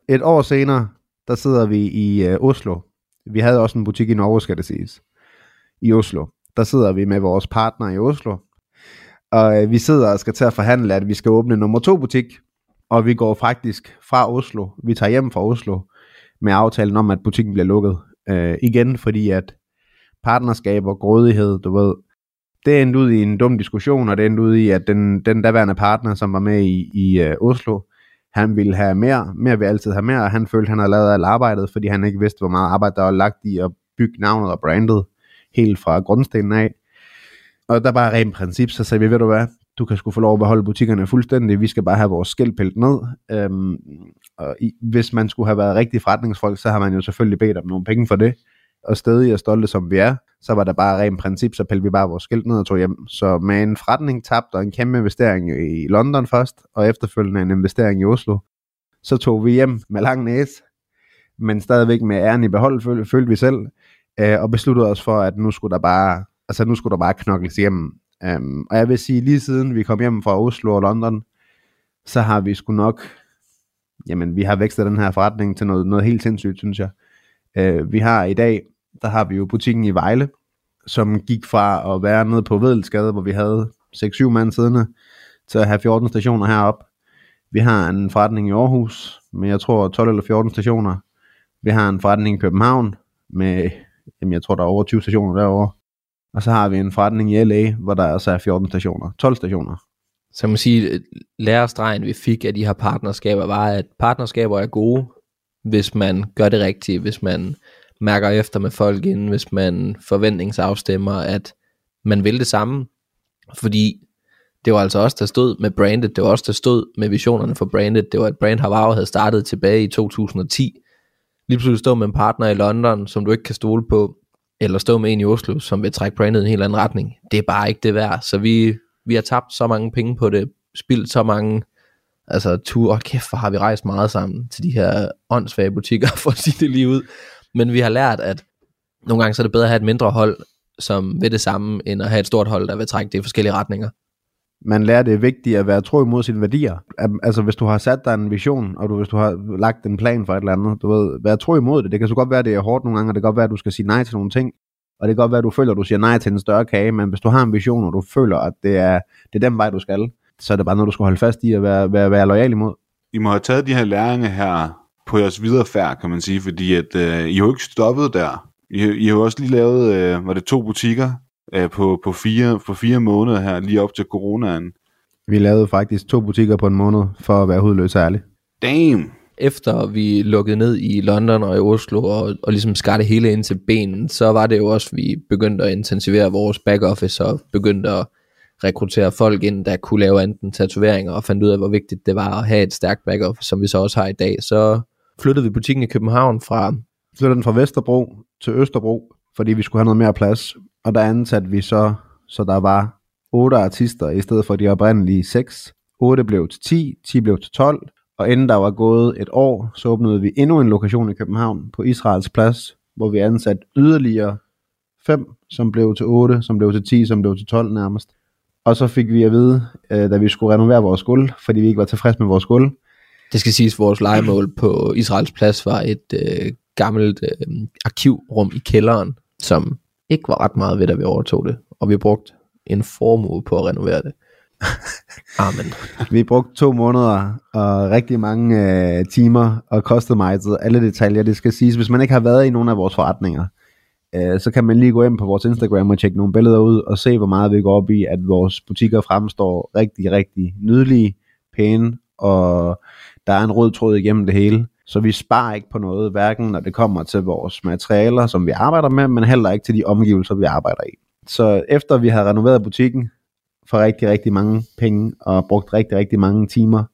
Et år senere, der sidder vi i øh, Oslo. Vi havde også en butik i Norge, skal det siges. I Oslo. Der sidder vi med vores partner i Oslo. Og øh, vi sidder og skal til at forhandle, at vi skal åbne nummer to butik. Og vi går faktisk fra Oslo. Vi tager hjem fra Oslo med aftalen om, at butikken bliver lukket. Øh, igen, fordi at partnerskab og grådighed, du ved, det endte ud i en dum diskussion, og det endte ud i, at den, den daværende partner, som var med i, i øh, Oslo, han ville have mere, mere vil altid have mere, og han følte, han havde lavet alt arbejdet, fordi han ikke vidste, hvor meget arbejde der var lagt i at bygge navnet og brandet, helt fra grundstenen af. Og der bare rent princip, så sagde vi, ved du hvad, du kan sgu få lov at beholde butikkerne fuldstændig, vi skal bare have vores skældpælt ned. Øhm, og i, hvis man skulle have været rigtig forretningsfolk, så har man jo selvfølgelig bedt om nogle penge for det og stedige og stolte som vi er, så var der bare rent princip, så pælte vi bare vores skilt ned og tog hjem. Så med en forretning tabt og en kæmpe investering i London først, og efterfølgende en investering i Oslo, så tog vi hjem med lang næse, men stadigvæk med æren i behold, føl, følte vi selv, øh, og besluttede os for, at nu skulle der bare, altså nu skulle der bare knokles hjem. Um, og jeg vil sige, lige siden vi kom hjem fra Oslo og London, så har vi sgu nok, jamen vi har vækstet den her forretning til noget, noget helt sindssygt, synes jeg. Øh, vi har i dag, der har vi jo butikken i Vejle, som gik fra at være nede på Vedelsgade, hvor vi havde 6-7 mand siddende, til at have 14 stationer heroppe. Vi har en forretning i Aarhus med, jeg tror, 12 eller 14 stationer. Vi har en forretning i København med, jamen jeg tror, der er over 20 stationer derovre. Og så har vi en forretning i LA, hvor der også er 14 stationer. 12 stationer. Så man sige, lærestregen vi fik af de her partnerskaber var, at partnerskaber er gode, hvis man gør det rigtigt, hvis man mærker efter med folk inden, hvis man forventningsafstemmer, at man vil det samme. Fordi det var altså også der stod med brandet, det var også der stod med visionerne for brandet, det var at Brand Havaro havde startet tilbage i 2010. Lige pludselig stå med en partner i London, som du ikke kan stole på, eller stå med en i Oslo, som vil trække brandet i en helt anden retning. Det er bare ikke det værd. Så vi, vi har tabt så mange penge på det, spildt så mange altså tu, og kæft, hvor har vi rejst meget sammen til de her åndssvage butikker, for at sige det lige ud. Men vi har lært, at nogle gange så er det bedre at have et mindre hold, som ved det samme, end at have et stort hold, der vil trække det i forskellige retninger. Man lærer det er vigtigt at være tro imod sine værdier. Altså hvis du har sat dig en vision, og du, hvis du har lagt en plan for et eller andet, du ved, være tro imod det. Det kan så godt være, det er hårdt nogle gange, og det kan godt være, at du skal sige nej til nogle ting, og det kan godt være, at du føler, at du siger nej til en større kage, men hvis du har en vision, og du føler, at det er, det er den vej, du skal, så er det bare noget, du skal holde fast i at være, være, være lojal imod. I må have taget de her læringer her på jeres videre færd, kan man sige, fordi at, øh, I har jo ikke stoppet der. I, I har jo også lige lavet, øh, var det to butikker øh, på, på, fire, på fire måneder her, lige op til coronaen. Vi lavede faktisk to butikker på en måned, for at være hudløs ærlig. Damn! Efter vi lukkede ned i London og i Oslo, og, og ligesom skar det hele ind til benen, så var det jo også, vi begyndte at intensivere vores back office, og begyndte at rekruttere folk ind, der kunne lave enten tatoveringer, og fandt ud af, hvor vigtigt det var at have et stærkt backup, som vi så også har i dag. Så flyttede vi butikken i København fra... Flyttede den fra Vesterbro til Østerbro, fordi vi skulle have noget mere plads. Og der ansatte vi så, så der var otte artister i stedet for de oprindelige seks. 8 blev til 10, 10 blev til 12, og inden der var gået et år, så åbnede vi endnu en lokation i København på Israels Plads, hvor vi ansatte yderligere 5, som blev til 8, som blev til 10, som blev til 12 nærmest. Og så fik vi at vide, øh, da vi skulle renovere vores gulv, fordi vi ikke var tilfredse med vores gulv, det skal siges, at vores legemål på Israels plads var et øh, gammelt øh, arkivrum i kælderen, som ikke var ret meget ved, da vi overtog det. Og vi brugte en formue på at renovere det. Amen. Vi brugte to måneder og rigtig mange øh, timer og customized alle detaljer. Det skal siges, hvis man ikke har været i nogle af vores forretninger, øh, så kan man lige gå ind på vores Instagram og tjekke nogle billeder ud og se, hvor meget vi går op i, at vores butikker fremstår rigtig, rigtig nydelige, pæne og der er en rød tråd igennem det hele. Så vi sparer ikke på noget, hverken når det kommer til vores materialer, som vi arbejder med, men heller ikke til de omgivelser, vi arbejder i. Så efter vi har renoveret butikken for rigtig, rigtig mange penge og brugt rigtig, rigtig mange timer,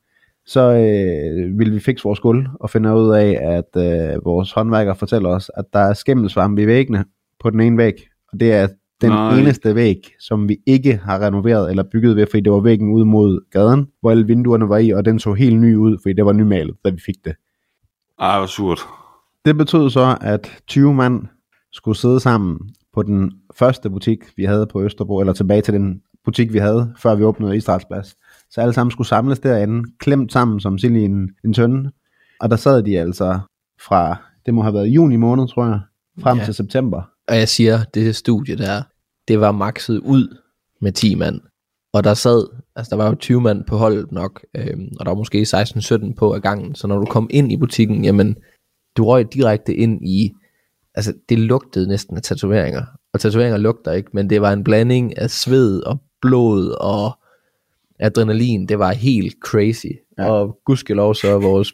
så øh, vil vi fikse vores gulv og finde ud af, at øh, vores håndværker fortæller os, at der er skimmelsvamp i væggene på den ene væg. Og det er den Nej. eneste væg, som vi ikke har renoveret eller bygget ved, fordi det var væggen ud mod gaden, hvor alle vinduerne var i, og den så helt ny ud, fordi det var nymalet, da vi fik det. Ej, hvor surt. Det betød så, at 20 mand skulle sidde sammen på den første butik, vi havde på Østerbro, eller tilbage til den butik, vi havde, før vi åbnede Israels plads. Så alle sammen skulle samles derinde, klemt sammen som sild i en, en tønde. Og der sad de altså fra, det må have været juni måned, tror jeg, frem ja. til september. Og jeg siger, det studie der, det var makset ud med 10 mand. Og der sad, altså der var jo 20 mand på holdet nok, øhm, og der var måske 16-17 på ad gangen. Så når du kom ind i butikken, jamen, du røg direkte ind i, altså det lugtede næsten af tatoveringer. Og tatoveringer lugter ikke, men det var en blanding af sved og blod og adrenalin. Det var helt crazy. Ja. Og gudskelov så vores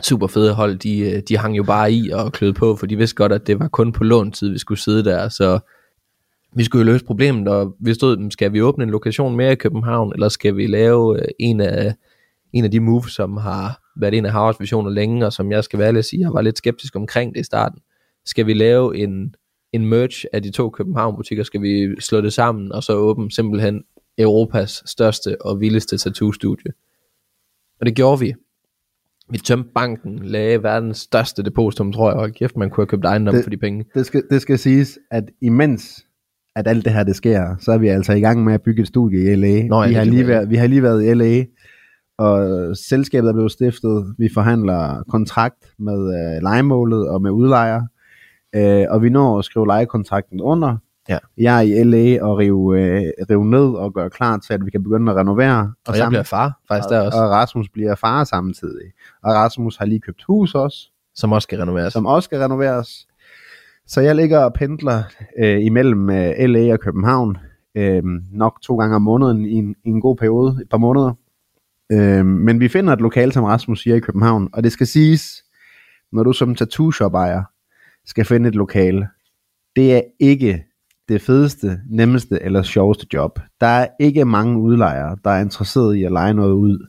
super fede hold, de, de hang jo bare i og klød på, for de vidste godt, at det var kun på låntid, vi skulle sidde der. Så vi skulle jo løse problemet, og vi stod, skal vi åbne en lokation mere i København, eller skal vi lave øh, en af, en af de moves, som har været en af Havres visioner længe, og som jeg skal være ærlig at sige, jeg var lidt skeptisk omkring det i starten. skal vi lave en, en merge af de to København-butikker, skal vi slå det sammen, og så åbne simpelthen Europas største og vildeste tattoo-studie. Og det gjorde vi. Vi tømte banken, lagde verdens største depositum, tror jeg, og kæft, man kunne have købt ejendom Det- for de penge. Det skal, det skal siges, at imens at alt det her det sker, så er vi altså i gang med at bygge et studie i LA. Nå ja, vi, har lige være. været, vi har lige været i LA, og selskabet er blevet stiftet. Vi forhandler kontrakt med øh, legemålet og med udlejer, øh, og vi når at skrive lejekontrakten under. Ja. Jeg er i LA og rive, øh, rive ned og gøre klar til, at vi kan begynde at renovere. Og, og jeg sammen- bliver far, faktisk der også, og Rasmus bliver far samtidig. Og Rasmus har lige købt hus også, som også skal renoveres. som også skal renoveres. Så jeg ligger og pendler øh, imellem øh, LA og København, øh, nok to gange om måneden i en, i en god periode, et par måneder. Øh, men vi finder et lokal, som Rasmus siger, i København, og det skal siges, når du som tattoo shop ejer skal finde et lokale, det er ikke det fedeste, nemmeste eller sjoveste job. Der er ikke mange udlejere, der er interesseret i at lege noget ud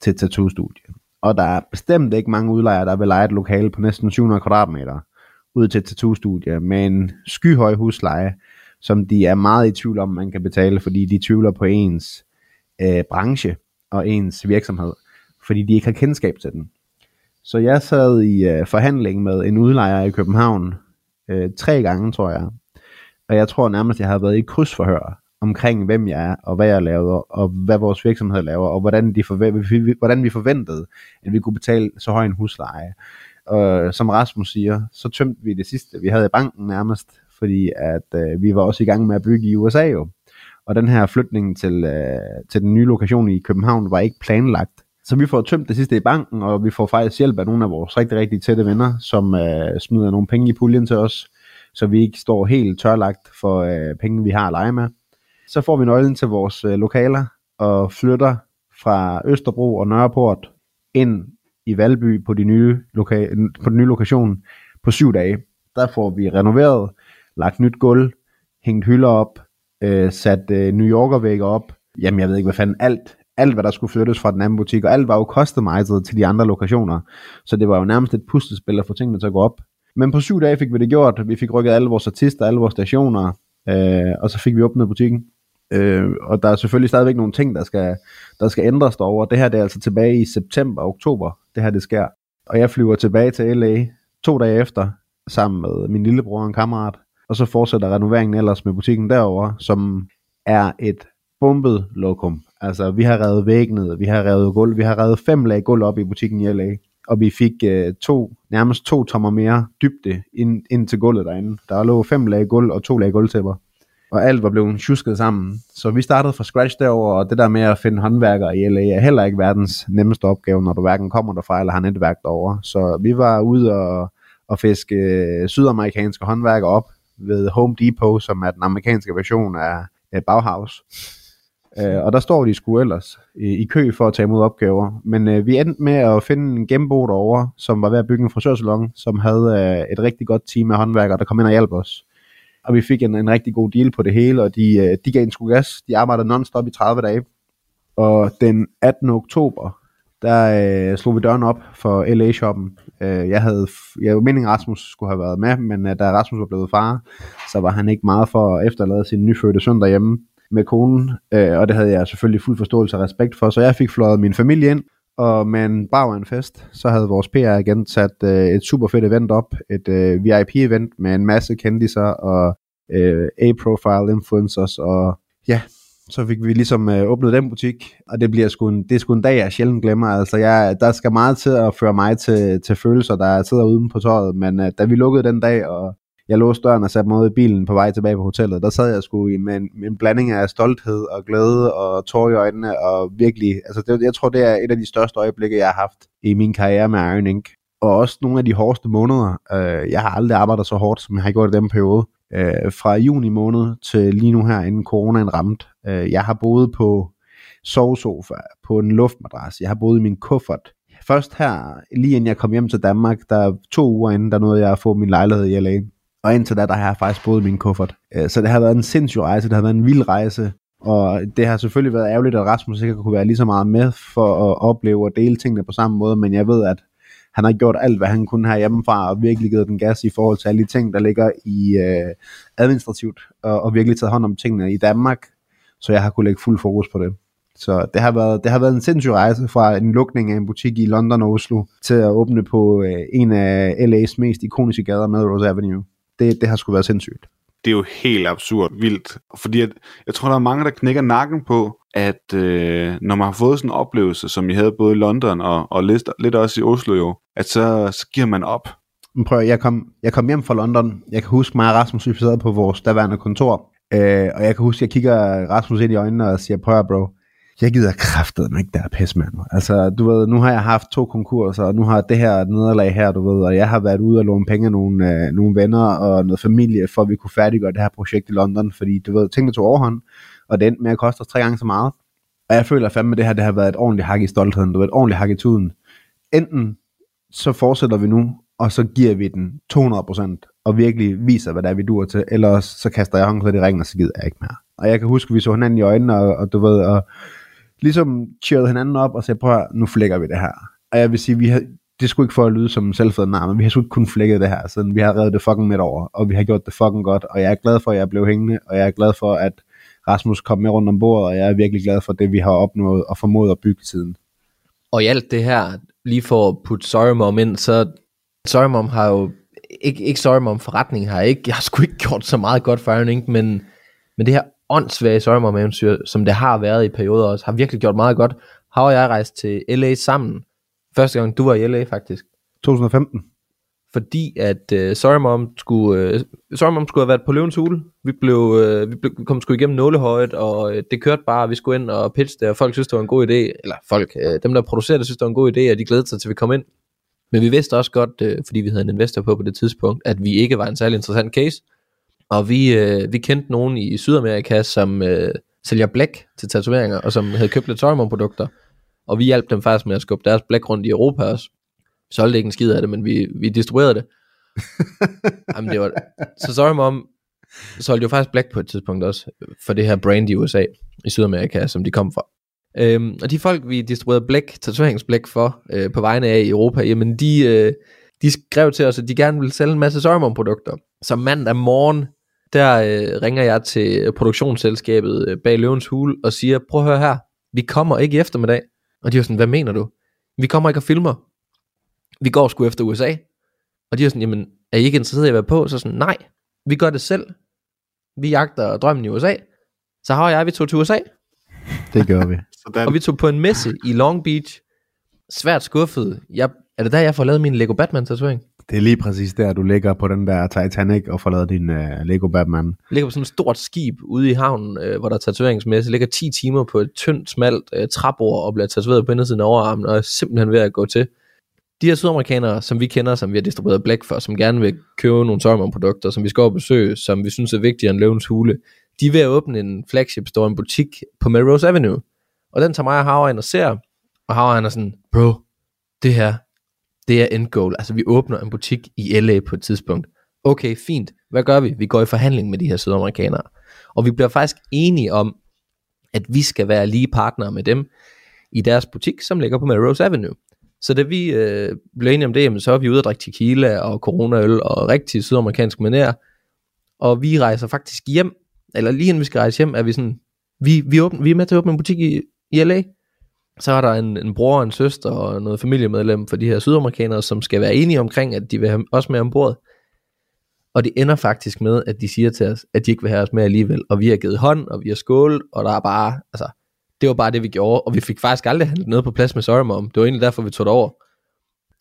til et tattoo-studie. Og der er bestemt ikke mange udlejere, der vil lege et lokale på næsten 700 kvadratmeter ud til et tattoo-studie med en skyhøj husleje, som de er meget i tvivl om, man kan betale, fordi de tvivler på ens øh, branche og ens virksomhed, fordi de ikke har kendskab til den. Så jeg sad i øh, forhandling med en udlejer i København øh, tre gange, tror jeg. Og jeg tror nærmest, jeg har været i krydsforhør omkring, hvem jeg er, og hvad jeg laver, og hvad vores virksomhed laver, og hvordan, de forve- hvordan vi forventede, at vi kunne betale så høj en husleje. Og som Rasmus siger, så tømte vi det sidste, vi havde i banken nærmest, fordi at øh, vi var også i gang med at bygge i USA jo. Og den her flytning til, øh, til den nye lokation i København var ikke planlagt. Så vi får tømt det sidste i banken, og vi får faktisk hjælp af nogle af vores rigtig, rigtig tætte venner, som øh, smider nogle penge i puljen til os, så vi ikke står helt tørlagt for øh, penge, vi har at lege med. Så får vi nøglen til vores øh, lokaler og flytter fra Østerbro og Nørreport ind i Valby på, de nye loka- på den nye lokation på syv dage. Der får vi renoveret, lagt nyt gulv, hængt hylder op, øh, sat øh, New Yorker-vægge op. Jamen jeg ved ikke hvad fanden, alt, alt hvad der skulle flyttes fra den anden butik, og alt var jo customized til de andre lokationer. Så det var jo nærmest et puslespil at få tingene til at gå op. Men på syv dage fik vi det gjort. Vi fik rykket alle vores artister, alle vores stationer, øh, og så fik vi åbnet butikken. Øh, og der er selvfølgelig stadigvæk nogle ting, der skal, der skal ændres derovre. Det her det er altså tilbage i september og oktober, det her det sker. Og jeg flyver tilbage til LA to dage efter, sammen med min lillebror og en kammerat. Og så fortsætter renoveringen ellers med butikken derovre, som er et bumpet lokum. Altså, vi har revet væggene, vi har revet gulv, vi har revet fem lag gulv op i butikken i LA. Og vi fik øh, to, nærmest to tommer mere dybde ind, ind til gulvet derinde. Der lå fem lag gulv og to lag gulvtæpper og alt var blevet tjusket sammen. Så vi startede fra scratch derover, og det der med at finde håndværkere i LA er heller ikke verdens nemmeste opgave, når du hverken kommer derfra eller har netværk derover. Så vi var ude og, og fiske øh, sydamerikanske håndværkere op ved Home Depot, som er den amerikanske version af, af Bauhaus. Øh, og der står de sgu ellers i, i kø for at tage imod opgaver. Men øh, vi endte med at finde en genbo derovre, som var ved at bygge en frisørsalon, som havde øh, et rigtig godt team af håndværkere, der kom ind og hjalp os og vi fik en, en rigtig god deal på det hele, og de, øh, de gav en sgu gas. De arbejdede non-stop i 30 dage. Og den 18. oktober, der øh, slog vi døren op for LA-shoppen. Øh, jeg havde, jeg var meningen, Rasmus skulle have været med, men øh, da Rasmus var blevet far, så var han ikke meget for at efterlade sin nyfødte søn derhjemme med konen, øh, og det havde jeg selvfølgelig fuld forståelse og respekt for, så jeg fik fløjet min familie ind, og med en bar en fest, så havde vores PR-agent sat øh, et super fedt event op, et øh, VIP-event med en masse kendiser og øh, A-profile influencers, og ja, så fik vi ligesom øh, åbnet den butik, og det bliver sgu en, det er sgu en dag, jeg sjældent glemmer. Altså, jeg, der skal meget til at føre mig til, til følelser, der sidder uden på tøjet, men øh, da vi lukkede den dag, og jeg låste døren og satte mig ud i bilen på vej tilbage på hotellet, der sad jeg sgu i med en, med en blanding af stolthed og glæde og tårer i øjnene, og virkelig, altså det, jeg tror, det er et af de største øjeblikke, jeg har haft i min karriere med Iron Inc. Og også nogle af de hårdeste måneder. Øh, jeg har aldrig arbejdet så hårdt, som jeg har gjort i den periode. Øh, fra juni måned til lige nu her, inden coronaen ramte. Øh, jeg har boet på sovesofa, på en luftmadras. Jeg har boet i min kuffert. Først her, lige inden jeg kom hjem til Danmark, der to uger inden, der nåede jeg at få min lejlighed i LA. Og indtil da, der har jeg faktisk boet i min kuffert. Øh, så det har været en sindssyg rejse, det har været en vild rejse. Og det har selvfølgelig været ærgerligt, at Rasmus ikke kunne være lige så meget med for at opleve og dele tingene på samme måde, men jeg ved, at Han har gjort alt, hvad han kunne her hjemmefra, og virkelig givet den gas i forhold til alle de ting, der ligger i øh, administrativt, og, og virkelig taget hånd om tingene i Danmark, så jeg har kunne lægge fuld fokus på det. Så det har været, det har været en sindssyg rejse fra en lukning af en butik i London og Oslo til at åbne på øh, en af LA's mest ikoniske gader, Melrose Avenue. Det, det har sgu været sindssygt. Det er jo helt absurd vildt, fordi at, jeg tror, der er mange, der knækker nakken på, at øh, når man har fået sådan en oplevelse, som I havde både i London og, og lidt, lidt også i Oslo jo, at så, så giver man op. Men prøv, jeg kom, jeg kom hjem fra London. Jeg kan huske mig og Rasmus, vi sad på vores daværende kontor. Øh, og jeg kan huske, jeg kigger Rasmus ind i øjnene og siger, prøv bro, jeg gider kraftet mig ikke der pis, mand. Altså, du ved, nu har jeg haft to konkurser, og nu har det her nederlag her, du ved, og jeg har været ude og låne penge af nogle, øh, nogle venner og noget familie, for at vi kunne færdiggøre det her projekt i London, fordi du ved, tingene tog overhånd, og det endte med at koste os tre gange så meget. Og jeg føler fandme, at det her det har været et ordentligt hak i stoltheden, du ved, et ordentligt hak i tuden. Enten så fortsætter vi nu, og så giver vi den 200%, og virkelig viser, hvad det er, vi duer til, ellers så kaster jeg håndklædet i ringen, og så gider jeg ikke mere. Og jeg kan huske, at vi så hinanden i øjnene, og, og du ved, og ligesom cheerede hinanden op og sagde, prøv at, nu flækker vi det her. Og jeg vil sige, vi har, det skulle ikke for at lyde som selvfed nar, men vi har sgu ikke kun flækket det her, så vi har reddet det fucking midt over, og vi har gjort det fucking godt, og jeg er glad for, at jeg blev hængende, og jeg er glad for, at Rasmus kom med rundt om bordet, og jeg er virkelig glad for det, vi har opnået og formået at bygge tiden. Og i alt det her, lige for at putte Sorry Mom ind, så Sorry Mom har jo, ikke, ikke Sorry Mom forretning har ikke, jeg har sgu ikke gjort så meget godt for Iron Inc., men, men det her åndssvage Sorry Mom eventyr, som det har været i perioder også, har virkelig gjort meget godt. Har og jeg rejst til LA sammen. Første gang du var i LA faktisk. 2015. Fordi at uh, Sorry Mom skulle, uh, Sorry Mom skulle have været på løvens hule. Vi blev, uh, vi blev, kom sgu igennem nålehøjet, og uh, det kørte bare, vi skulle ind og pitche det, og folk synes, det var en god idé. Eller folk, uh, dem der producerede det, synes, det var en god idé, og de glædede sig til, at vi kom ind. Men vi vidste også godt, uh, fordi vi havde en investor på på det tidspunkt, at vi ikke var en særlig interessant case. Og vi, øh, vi kendte nogen i Sydamerika, som øh, sælger blæk til tatoveringer, og som havde købt lidt produkter Og vi hjalp dem faktisk med at skubbe deres blæk rundt i Europa også. Vi solgte ikke en skid af det, men vi, vi distribuerede det. Jamen, det var, så Sormon solgte jo faktisk blæk på et tidspunkt også, for det her brand i USA, i Sydamerika, som de kom fra. Øhm, og de folk, vi distribuerede blæk, tatoveringsblæk for, øh, på vegne af i Europa, jamen de, øh, de skrev til os, at de gerne ville sælge en masse Sormon produkter. Så mandag morgen der øh, ringer jeg til produktionsselskabet øh, bag Løvens Hule og siger, prøv at høre her, vi kommer ikke i eftermiddag. Og de er sådan, hvad mener du? Vi kommer ikke og filmer. Vi går sgu efter USA. Og de er sådan, jamen, er I ikke interesseret i at være på? Så sådan, nej, vi gør det selv. Vi jagter drømmen i USA. Så har jeg, vi tog til USA. Det gør vi. Sådan. Og vi tog på en messe i Long Beach. Svært skuffet. Jeg, er det der, jeg får lavet min Lego Batman tatovering? Det er lige præcis der, du ligger på den der Titanic og får lavet din uh, Lego Batman. Ligger på sådan et stort skib ude i havnen, øh, hvor der er tatoveringsmesse. Jeg ligger 10 timer på et tyndt, smalt øh, træbord og bliver tatoveret på indersiden af overarmen, og er simpelthen ved at gå til. De her sydamerikanere, som vi kender, som vi har distribueret blæk for, som gerne vil købe nogle Sørman-produkter, som vi skal over besøge, som vi synes er vigtigere end Løvens Hule, de er ved at åbne en flagship store, en butik på Melrose Avenue. Og den tager mig og Howard ind og ser, og Howard er sådan, bro, det her, det er endgoal. Altså vi åbner en butik i LA på et tidspunkt. Okay, fint. Hvad gør vi? Vi går i forhandling med de her sydamerikanere. Og vi bliver faktisk enige om, at vi skal være lige partnere med dem i deres butik, som ligger på Melrose Avenue. Så da vi øh, blev enige om det, så er vi ude at drikke tequila og coronaøl og rigtig sydamerikansk manér. Og vi rejser faktisk hjem, eller lige inden vi skal rejse hjem, er vi sådan, vi, vi, åbner, vi er med til at åbne en butik i, i LA så er der en, en bror en søster og noget familiemedlem for de her sydamerikanere, som skal være enige omkring, at de vil have os med ombord. Og det ender faktisk med, at de siger til os, at de ikke vil have os med alligevel. Og vi har givet hånd, og vi har skålet, og der er bare, altså, det var bare det, vi gjorde. Og vi fik faktisk aldrig handlet noget på plads med Sorry Mom. Det var egentlig derfor, vi tog det over.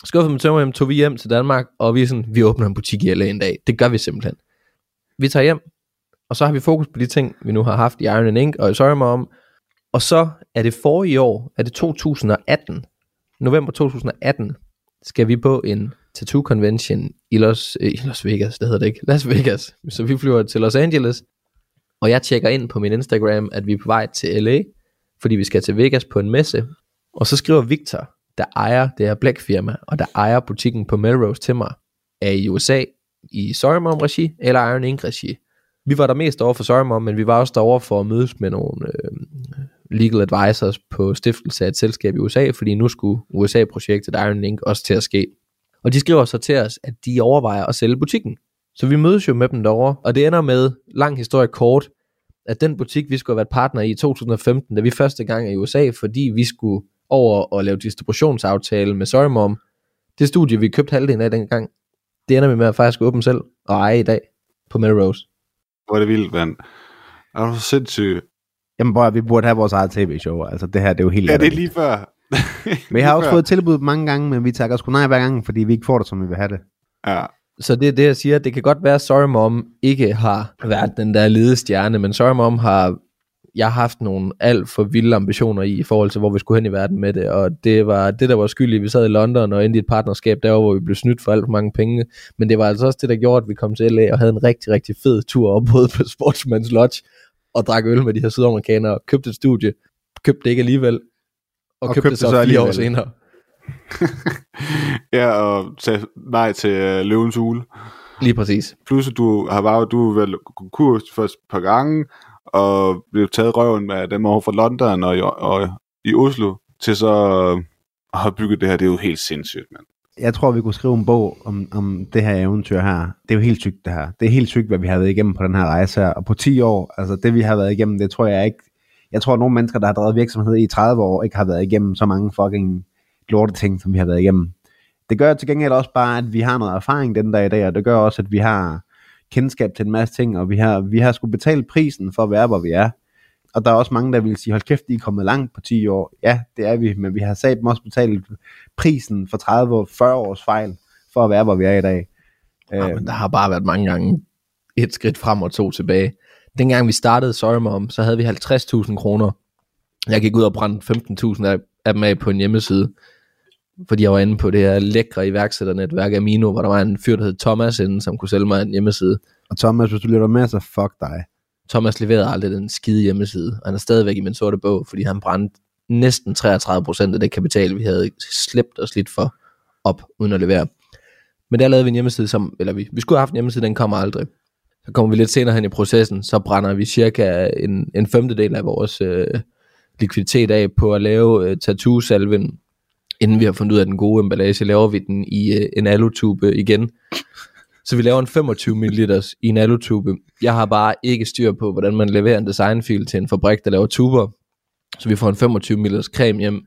Skuffet med tømmerhjem tog vi hjem til Danmark, og vi er sådan, vi åbner en butik i LA en dag. Det gør vi simpelthen. Vi tager hjem, og så har vi fokus på de ting, vi nu har haft i Iron and Ink og i Sorry Mom, og så er det for i år, er det 2018, november 2018, skal vi på en tattoo convention i Los, øh, i Los Vegas, det hedder det ikke, Las Vegas. Så vi flyver til Los Angeles, og jeg tjekker ind på min Instagram, at vi er på vej til LA, fordi vi skal til Vegas på en messe. Og så skriver Victor, der ejer det her Black firma, og der ejer butikken på Melrose til mig, er i USA i Sorry Mom regi eller Iron Ink regi. Vi var der mest over for Sorry Mom, men vi var også derovre for at mødes med nogle øh, legal advisors på stiftelse af et selskab i USA, fordi nu skulle USA-projektet Iron Link også til at ske. Og de skriver så til os, at de overvejer at sælge butikken. Så vi mødes jo med dem derovre, og det ender med, lang historie kort, at den butik, vi skulle have været partner i i 2015, da vi første gang er i USA, fordi vi skulle over og lave distributionsaftale med Sorry Mom, det studie, vi købte halvdelen af dengang, det ender vi med at faktisk åbne selv og eje i dag på Melrose. Hvor er det vildt, mand. Er du så sindssyg? Jamen, bror, vi burde have vores eget tv-show. Altså, det her, det er jo helt Ja, det er lige før. Vi har også fået tilbud mange gange, men vi takker sgu nej hver gang, fordi vi ikke får det, som vi vil have det. Ja. Så det er det, jeg siger. Det kan godt være, at Sorry Mom ikke har været den der ledestjerne, men Sorry Mom har jeg har haft nogle alt for vilde ambitioner i, i forhold til, hvor vi skulle hen i verden med det, og det var det, der var skyld i, vi sad i London og endte i et partnerskab derovre, hvor vi blev snydt for alt for mange penge, men det var altså også det, der gjorde, at vi kom til LA og havde en rigtig, rigtig fed tur op både på Sportsman's Lodge og drak øl med de her sydamerikanere, købte et studie, købte det ikke alligevel, og, Og og købte, købte det så, så fire år alligevel. senere. ja, og sagde nej til uh, løvens hule. Lige præcis. Plus, du har bare, du har været konkurs først et par gange, og blev taget røven med dem over fra London og, i- og i Oslo, til så øh, at have bygget det her. Det er jo helt sindssygt, mand. Jeg tror, vi kunne skrive en bog om, om det her eventyr her. Det er jo helt sygt, det her. Det er helt sygt, hvad vi har været igennem på den her rejse her. Og på 10 år, altså det vi har været igennem, det tror jeg ikke... Jeg tror, at nogle mennesker, der har drevet virksomhed i 30 år, ikke har været igennem så mange fucking lorte ting, som vi har været igennem. Det gør til gengæld også bare, at vi har noget erfaring den dag i dag, og det gør også, at vi har kendskab til en masse ting, og vi har, vi har skulle betale prisen for at være, hvor vi er. Og der er også mange, der vil sige, hold kæft, I er kommet langt på 10 år. Ja, det er vi, men vi har sat også betalt prisen for 30 år, 40 års fejl, for at være, hvor vi er i dag. Ja, Øh, men der har bare været mange gange et skridt frem og to tilbage. Dengang vi startede Sorry Mom, så havde vi 50.000 kroner. Jeg gik ud og brændte 15.000 af, af dem af på en hjemmeside, fordi jeg var inde på det her lækre iværksætternetværk Amino, hvor der var en fyr, der hed Thomas inden, som kunne sælge mig en hjemmeside. og Thomas, hvis du lytter med, så fuck dig. Thomas leverede aldrig den skide hjemmeside, og han er stadigvæk i min sorte bog, fordi han brændte næsten 33% af det kapital, vi havde slæbt og slidt for op, uden at levere. Men der lavede vi en hjemmeside, som, eller vi, vi skulle have haft en hjemmeside, den kommer aldrig. Så kommer vi lidt senere hen i processen, så brænder vi cirka en, en femtedel af vores øh, likviditet af på at lave øh, tattoo-salven, inden vi har fundet ud af den gode emballage, laver vi den i øh, en alutube igen. Så vi laver en 25 ml i en alutube. Jeg har bare ikke styr på, hvordan man leverer en designfil til en fabrik, der laver tuber. Så vi får en 25 ml creme hjem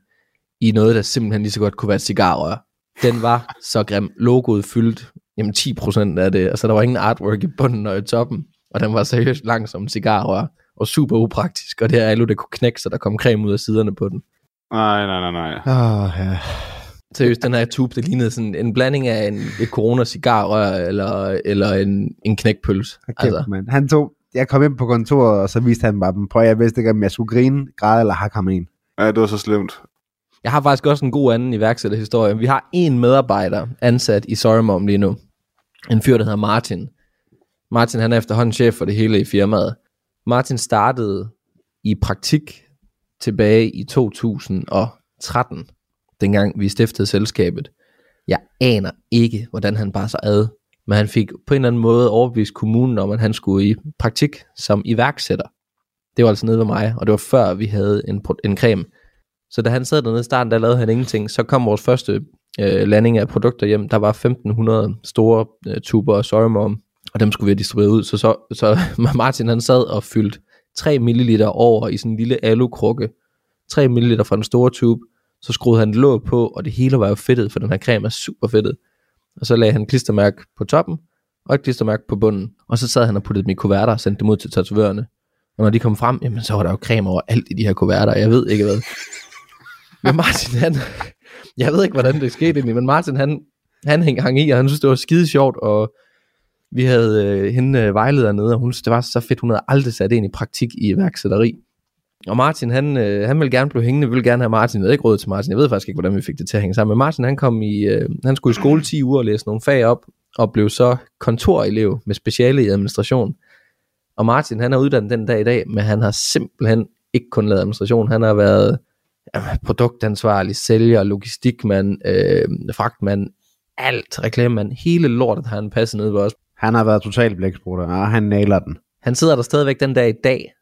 i noget, der simpelthen lige så godt kunne være et cigarrør. Den var så grim. Logoet fyldt jamen 10% af det. Altså der var ingen artwork i bunden og i toppen. Og den var seriøst lang som en cigarrør. Og super upraktisk. Og det her alu, det kunne knække, så der kom creme ud af siderne på den. Nej, nej, nej, nej. Oh, ja. Seriøst, den her tube, det lignede sådan en blanding af en, et corona cigarrør eller, eller en, en knækpøls. Okay, Altså, man. Han tog, jeg kom ind på kontoret, og så viste han bare dem. Prøv, jeg vidste ikke, om jeg skulle grine, græde eller hakke ham en. Ja, det var så slemt. Jeg har faktisk også en god anden iværksætterhistorie. Vi har en medarbejder ansat i Sorry Mom lige nu. En fyr, der hedder Martin. Martin, han er efterhånden chef for det hele i firmaet. Martin startede i praktik tilbage i 2013, dengang vi stiftede selskabet. Jeg aner ikke, hvordan han bare så ad, men han fik på en eller anden måde overbevist kommunen om, at han skulle i praktik som iværksætter. Det var altså nede ved mig, og det var før vi havde en, en creme. Så da han sad dernede i starten, der lavede han ingenting. Så kom vores første øh, landing af produkter hjem. Der var 1500 store øh, tuber og Sorry Mom, og dem skulle vi have distribueret ud. Så, så, så Martin han sad og fyldte 3 ml over i sådan en lille alukrukke. 3 ml fra den store tube. Så skruede han låg på, og det hele var jo fedtet, for den her creme er super fedtet. Og så lagde han klistermærke på toppen, og et klistermærke på bunden. Og så sad han og puttede dem i kuverter og sendte dem ud til tatovørerne. Og når de kom frem, jamen så var der jo creme over alt i de her kuverter. Jeg ved ikke hvad. Men Martin, han, jeg ved ikke, hvordan det skete egentlig, men Martin, han, han hang, hang i, og han synes, det var skide sjovt, og vi havde øh, hende øh, vejleder nede, og hun synes, det var så fedt, hun havde aldrig sat ind i praktik i iværksætteri. Og Martin, han, øh, han ville gerne blive hængende, vi ville gerne have Martin, jeg havde ikke råd til Martin, jeg ved faktisk ikke, hvordan vi fik det til at hænge sammen, men Martin, han kom i, øh, han skulle i skole 10 uger og læse nogle fag op, og blev så kontorelev med speciale i administration. Og Martin, han er uddannet den dag i dag, men han har simpelthen ikke kun lavet administration, han har været jamen, produktansvarlig, sælger, logistikmand, øh, fragtmand, alt, reklamemand, hele lortet har han passet ned ved os. Han har været total blæksprutter, og han nailer den. Han sidder der stadigvæk den dag i dag,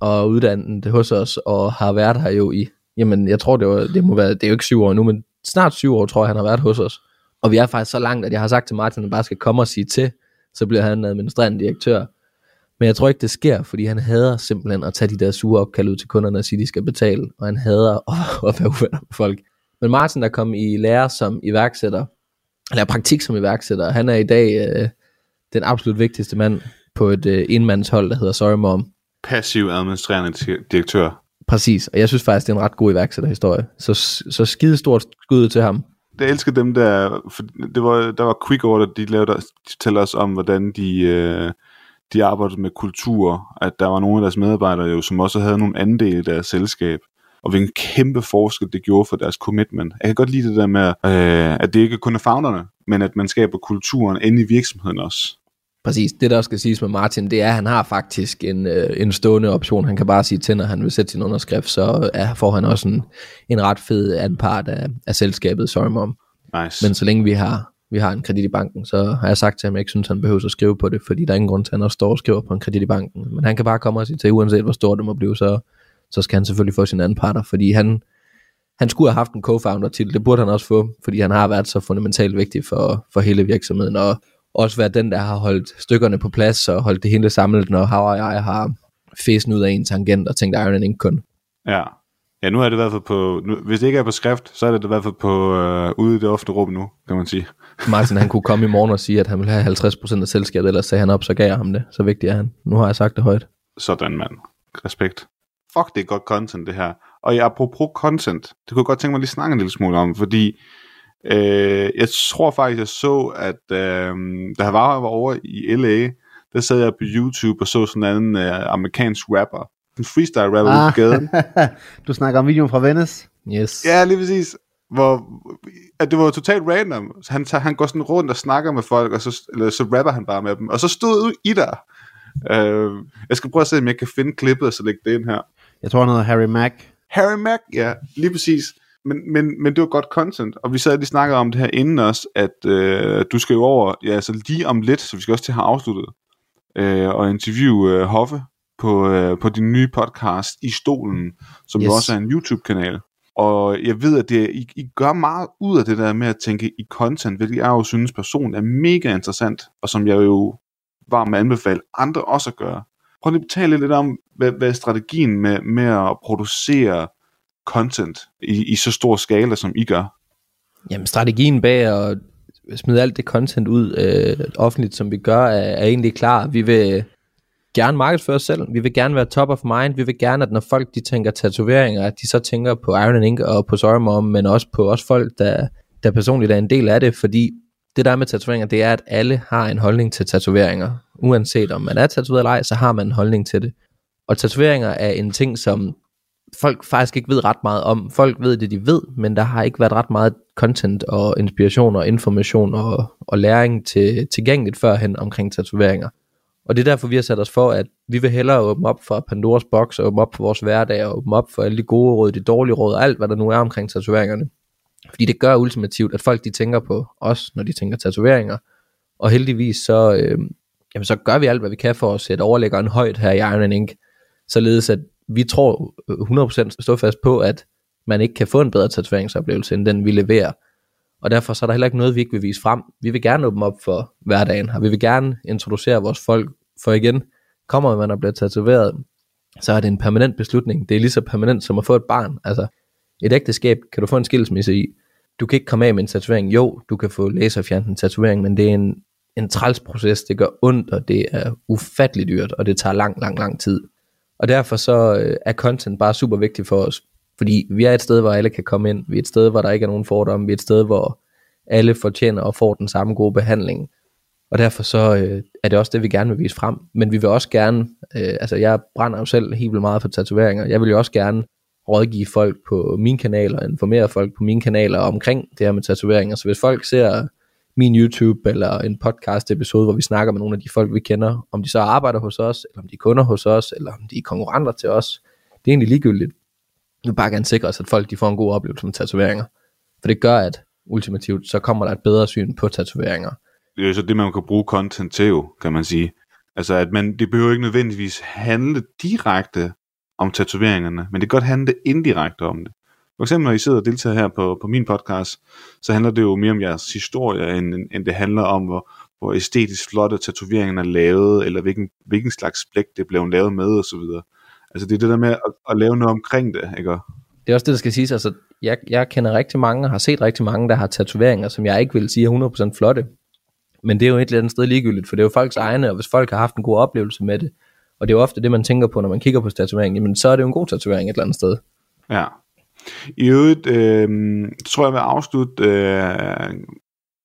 og uddannet hos os, og har været her jo i, jamen jeg tror det, var, det må være, det er jo ikke syv år nu, men snart syv år tror jeg, han har været hos os. Og vi er faktisk så langt, at jeg har sagt til Martin, at han bare skal komme og sige til, så bliver han administrerende direktør. Men jeg tror ikke, det sker, fordi han hader simpelthen at tage de der sure opkald ud til kunderne og sige, at de skal betale, og han hader at, at være uvenner med folk. Men Martin, der kom i lære som iværksætter, eller praktik som iværksætter, han er i dag øh, den absolut vigtigste mand på et øh, enmandshold, der hedder Sorry Mom. Passiv administrerende direktør. Præcis, og jeg synes faktisk, det er en ret god iværksætterhistorie. Så, så skide stort skud til ham. Jeg elsker dem der, for det var, der var Quick Order, de lavede, de fortæller os om, hvordan de, øh, de arbejdede med kultur, at der var nogle af deres medarbejdere jo, som også havde nogle andele i deres selskab, og hvilken kæmpe forskel det gjorde for deres commitment. Jeg kan godt lide det der med, øh, at det ikke kun er founderne, men at man skaber kulturen inde i virksomheden også. Præcis, det der skal siges med Martin, det er, at han har faktisk en, øh, en stående option. Han kan bare sige til, når han vil sætte sin underskrift, så er, får han også en, en ret fed anpart af, af selskabet, sorry mom. Nice. Men så længe vi har, vi har en kredit i banken, så har jeg sagt til ham, at jeg ikke synes, han behøver at skrive på det, fordi der er ingen grund til, at han også står og skriver på en kredit i banken. Men han kan bare komme og sige til, uanset hvor stort det må blive, så, så skal han selvfølgelig få sin anparter, fordi han, han skulle have haft en co-founder til, det burde han også få, fordi han har været så fundamentalt vigtig for, for hele virksomheden, og også været den, der har holdt stykkerne på plads og holdt det hele samlet, når Hav og jeg har fæsen ud af en tangent og tænkt Iron ikke kun. Ja. Ja, nu er det i hvert fald på, nu, hvis det ikke er på skrift, så er det i hvert fald på øh, ude i det offentlige rum nu, kan man sige. Martin, han kunne komme i morgen og sige, at han vil have 50% af selskabet, ellers sagde han op, så gav jeg ham det. Så vigtigt er han. Nu har jeg sagt det højt. Sådan, mand. Respekt. Fuck, det er godt content, det her. Og ja, apropos content, det kunne jeg godt tænke mig lige snakke en lille smule om, fordi Øh, jeg tror faktisk, jeg så, at øh, da jeg var over i LA, der sad jeg på YouTube og så sådan en øh, amerikansk rapper. En freestyle rapper ah, på gaden. du snakker om videoen fra Venice? Yes. Ja, lige præcis. Hvor, at det var totalt random. Han, tager, han går sådan rundt og snakker med folk, og så, eller så rapper han bare med dem. Og så stod I der. Øh, jeg skal prøve at se, om jeg kan finde klippet og så lægge det ind her. Jeg tror, han hedder Harry Mack. Harry Mack, ja, lige præcis men, men, men det var godt content, og vi sad lige snakkede om det her inden også, at øh, du skal jo over, ja, altså lige om lidt, så vi skal også til at have afsluttet, øh, og interviewe øh, Hoffe på, øh, på din nye podcast, I Stolen, som yes. jo også er en YouTube-kanal. Og jeg ved, at det, I, I gør meget ud af det der med at tænke i content, hvilket jeg jo synes person er mega interessant, og som jeg jo var med anbefale andre også at gøre. Prøv lige at tale lidt om, hvad, hvad strategien med, med at producere content i, i så stor skala, som I gør? Jamen strategien bag at smide alt det content ud øh, offentligt, som vi gør, er, er egentlig klar. Vi vil gerne markedsføre os selv. Vi vil gerne være top of mind. Vi vil gerne, at når folk de tænker tatoveringer, at de så tænker på Iron and Ink og på Sorry Mom, men også på os folk, der, der personligt er en del af det, fordi det der med tatoveringer, det er, at alle har en holdning til tatoveringer. Uanset om man er tatoveret eller ej, så har man en holdning til det. Og tatoveringer er en ting, som folk faktisk ikke ved ret meget om. Folk ved det, de ved, men der har ikke været ret meget content og inspiration og information og, og læring til, tilgængeligt førhen omkring tatoveringer. Og det er derfor, vi har sat os for, at vi vil hellere åbne op for Pandoras boks, og åbne op for vores hverdag, og åbne op for alle de gode råd, de dårlige råd, og alt, hvad der nu er omkring tatoveringerne. Fordi det gør ultimativt, at folk de tænker på os, når de tænker tatoveringer. Og heldigvis så, øh, jamen, så gør vi alt, hvad vi kan for at sætte overlæggeren højt her i Iron Ink, således at vi tror øh, 100% stå fast på, at man ikke kan få en bedre tatoveringsoplevelse, end den vi leverer. Og derfor så er der heller ikke noget, vi ikke vil vise frem. Vi vil gerne åbne op for hverdagen, og vi vil gerne introducere vores folk, for igen, kommer man og bliver tatoveret, så er det en permanent beslutning. Det er lige så permanent som at få et barn. Altså, et ægteskab kan du få en skilsmisse i. Du kan ikke komme af med en tatovering. Jo, du kan få laserfjernet en tatovering, men det er en, en træls proces. Det gør ondt, og det er ufatteligt dyrt, og det tager lang, lang, lang tid. Og derfor så øh, er content bare super vigtigt for os. Fordi vi er et sted, hvor alle kan komme ind. Vi er et sted, hvor der ikke er nogen fordomme. Vi er et sted, hvor alle fortjener og får den samme gode behandling. Og derfor så øh, er det også det, vi gerne vil vise frem. Men vi vil også gerne, øh, altså jeg brænder jo selv helt vildt meget for tatoveringer. Jeg vil jo også gerne rådgive folk på mine kanaler, informere folk på mine kanaler omkring det her med tatoveringer. Så hvis folk ser min YouTube eller en podcast episode, hvor vi snakker med nogle af de folk, vi kender, om de så arbejder hos os, eller om de er kunder hos os, eller om de er konkurrenter til os. Det er egentlig ligegyldigt. Vi vil bare gerne sikre os, at folk de får en god oplevelse med tatoveringer. For det gør, at ultimativt, så kommer der et bedre syn på tatoveringer. Det er jo så det, man kan bruge content til jo, kan man sige. Altså, at man, det behøver ikke nødvendigvis handle direkte om tatoveringerne, men det kan godt handle indirekte om det. For eksempel når I sidder og deltager her på, på min podcast, så handler det jo mere om jeres historie, end, end det handler om, hvor, hvor æstetisk flotte tatoveringen er lavet, eller hvilken, hvilken slags blæk det blev lavet med, og så videre. Altså det er det der med at, at lave noget omkring det, ikke? Det er også det, der skal siges. Altså, jeg, jeg kender rigtig mange, og har set rigtig mange, der har tatoveringer, som jeg ikke vil sige er 100% flotte. Men det er jo et eller andet sted ligegyldigt, for det er jo folks egne, og hvis folk har haft en god oplevelse med det, og det er jo ofte det, man tænker på, når man kigger på tatovering, jamen så er det jo en god tatovering et eller andet sted. Ja. I øvrigt, øh, tror jeg vil afslutte øh,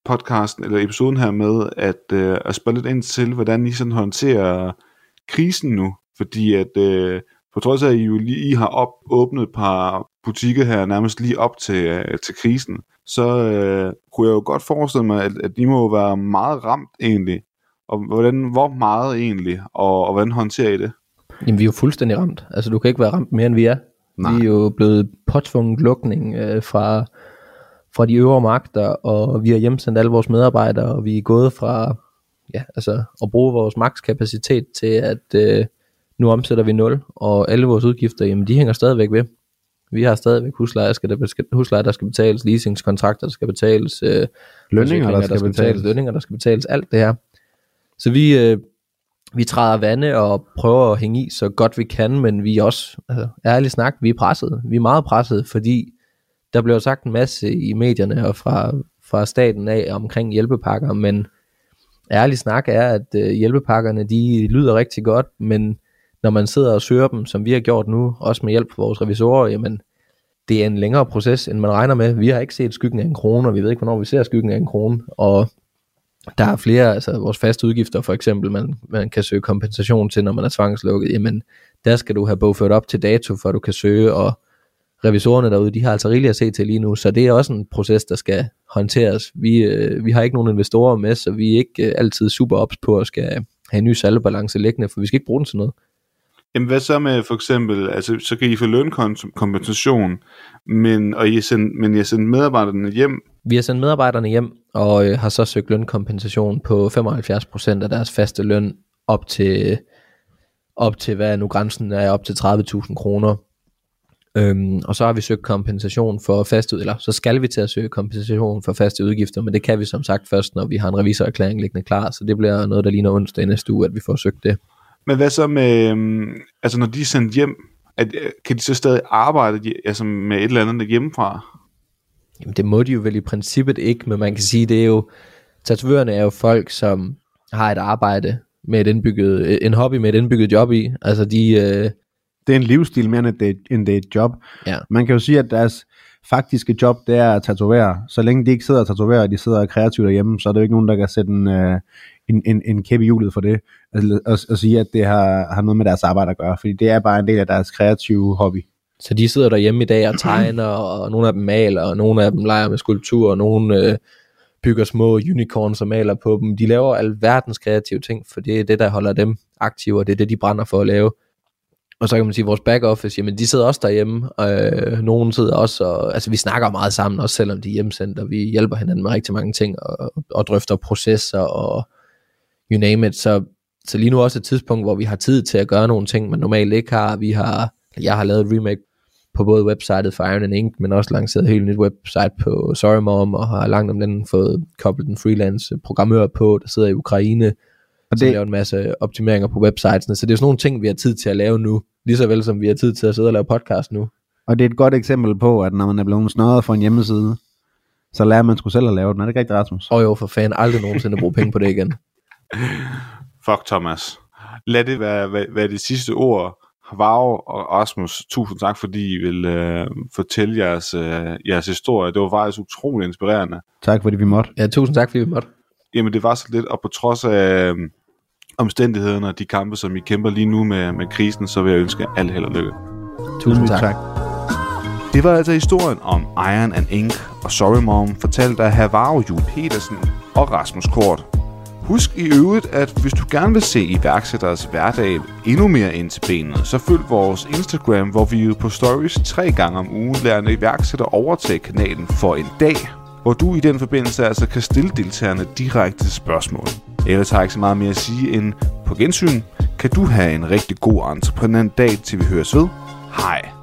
podcasten, eller episoden her med, at, øh, at spørge lidt ind til, hvordan I sådan håndterer krisen nu. Fordi at, øh, på trods af, at I jo lige I har op, åbnet et par butikker her, nærmest lige op til, øh, til krisen, så øh, kunne jeg jo godt forestille mig, at, at I må være meget ramt egentlig. Og hvordan, hvor meget egentlig, og, og hvordan håndterer I det? Jamen, vi er jo fuldstændig ramt. Altså, du kan ikke være ramt mere, end vi er. Nej. Vi er jo blevet påtvunget lukning øh, fra, fra de øvre magter, og vi har hjemsendt alle vores medarbejdere, og vi er gået fra ja, altså, at bruge vores makskapacitet til, at øh, nu omsætter vi 0, og alle vores udgifter, jamen, de hænger stadigvæk ved. Vi har stadigvæk husleje, skal der, husleje, der skal betales, leasingskontrakter, der skal betales, øh, lønninger, der skal, der skal betales. betales, lønninger, der skal betales, alt det her. Så vi, øh, vi træder vande og prøver at hænge i så godt vi kan, men vi er også, altså, ærligt snak, vi er presset. Vi er meget presset, fordi der blev sagt en masse i medierne og fra, fra staten af omkring hjælpepakker, men ærligt snak er, at øh, hjælpepakkerne, de lyder rigtig godt, men når man sidder og søger dem, som vi har gjort nu, også med hjælp fra vores revisorer, jamen, det er en længere proces, end man regner med. Vi har ikke set skyggen af en krone, og vi ved ikke, hvornår vi ser skyggen af en krone, og der er flere, altså vores faste udgifter for eksempel, man, man kan søge kompensation til, når man er tvangslukket, jamen der skal du have bogført op til dato, for du kan søge, og revisorerne derude, de har altså rigeligt at se til lige nu, så det er også en proces, der skal håndteres. Vi, øh, vi har ikke nogen investorer med, så vi er ikke øh, altid super ops på at skal have en ny saldobalance liggende, for vi skal ikke bruge den til noget. Jamen hvad så med for eksempel, altså så kan I få lønkompensation, men, og I send, men I har sendt medarbejderne hjem? Vi har sendt medarbejderne hjem, og øh, har så søgt lønkompensation på 75% af deres faste løn op til, op til hvad nu grænsen er, op til 30.000 kroner. Øhm, og så har vi søgt kompensation for faste, eller så skal vi til at søge kompensation for faste udgifter, men det kan vi som sagt først, når vi har en revisorerklæring liggende klar, så det bliver noget, der ligner onsdag næste uge, at vi får søgt det. Men hvad så med, altså når de er sendt hjem, at, øh, kan de så stadig arbejde altså med et eller andet hjemmefra? Jamen det må de jo vel i princippet ikke, men man kan sige, det er jo, tatovørerne er jo folk, som har et arbejde med et indbygget, en hobby med et indbygget job i. Altså de... Øh... Det er en livsstil mere end det, end det er et job. Ja. Man kan jo sige, at deres faktiske job, det er at tatovere. Så længe de ikke sidder og tatoverer, de sidder kreativt derhjemme, så er der jo ikke nogen, der kan sætte en, øh, en, en, en kæppe i hjulet for det, altså, og, og sige, at det har, har noget med deres arbejde at gøre, fordi det er bare en del af deres kreative hobby. Så de sidder derhjemme i dag og tegner, og nogle af dem maler, og nogle af dem leger med skulptur, og nogle øh, bygger små unicorns og maler på dem. De laver alverdens kreative ting, for det er det, der holder dem aktive, og det er det, de brænder for at lave. Og så kan man sige, at vores back office, jamen de sidder også derhjemme, øh, nogen sidder også, og, altså vi snakker meget sammen, også selvom de er hjemsendt, og vi hjælper hinanden med rigtig mange ting, og, og drøfter processer, og you name it. Så, så lige nu også et tidspunkt, hvor vi har tid til at gøre nogle ting, man normalt ikke har. Vi har, jeg har lavet et remake på både websitet for Iron and Ink, men også lanceret et helt nyt website på Sorry Mom, og har langt om den fået koblet en freelance programmør på, der sidder i Ukraine, og det laver en masse optimeringer på websitesene. Så det er sådan nogle ting, vi har tid til at lave nu, lige så vel som vi har tid til at sidde og lave podcast nu. Og det er et godt eksempel på, at når man er blevet snøret for en hjemmeside, så lærer man sgu selv at lave den. Er det ikke rigtigt, Rasmus? Og jo, for fanden aldrig nogensinde bruge penge på det igen. Fuck Thomas. Lad det være, være, være det sidste ord. Varv og Rasmus, tusind tak, fordi I vil øh, fortælle jeres, øh, jeres historie. Det var faktisk utrolig inspirerende. Tak, fordi vi måtte. Ja, tusind tak, fordi vi måtte. Jamen, det var så lidt, og på trods af øh, omstændighederne og de kampe, som I kæmper lige nu med, med krisen, så vil jeg ønske alt held og lykke. Tusind tak. tak. Det var altså historien om Iron and Ink og Sorry Mom, fortalt af Havaro Jule Petersen og Rasmus Kort. Husk i øvrigt, at hvis du gerne vil se iværksætteres hverdag endnu mere ind til benet, så følg vores Instagram, hvor vi på stories tre gange om ugen lærer en iværksætter overtage kanalen for en dag, hvor du i den forbindelse altså kan stille deltagerne direkte spørgsmål. Ellers har jeg ikke så meget mere at sige end på gensyn. Kan du have en rigtig god entreprenant dag, til vi høres ved? Hej!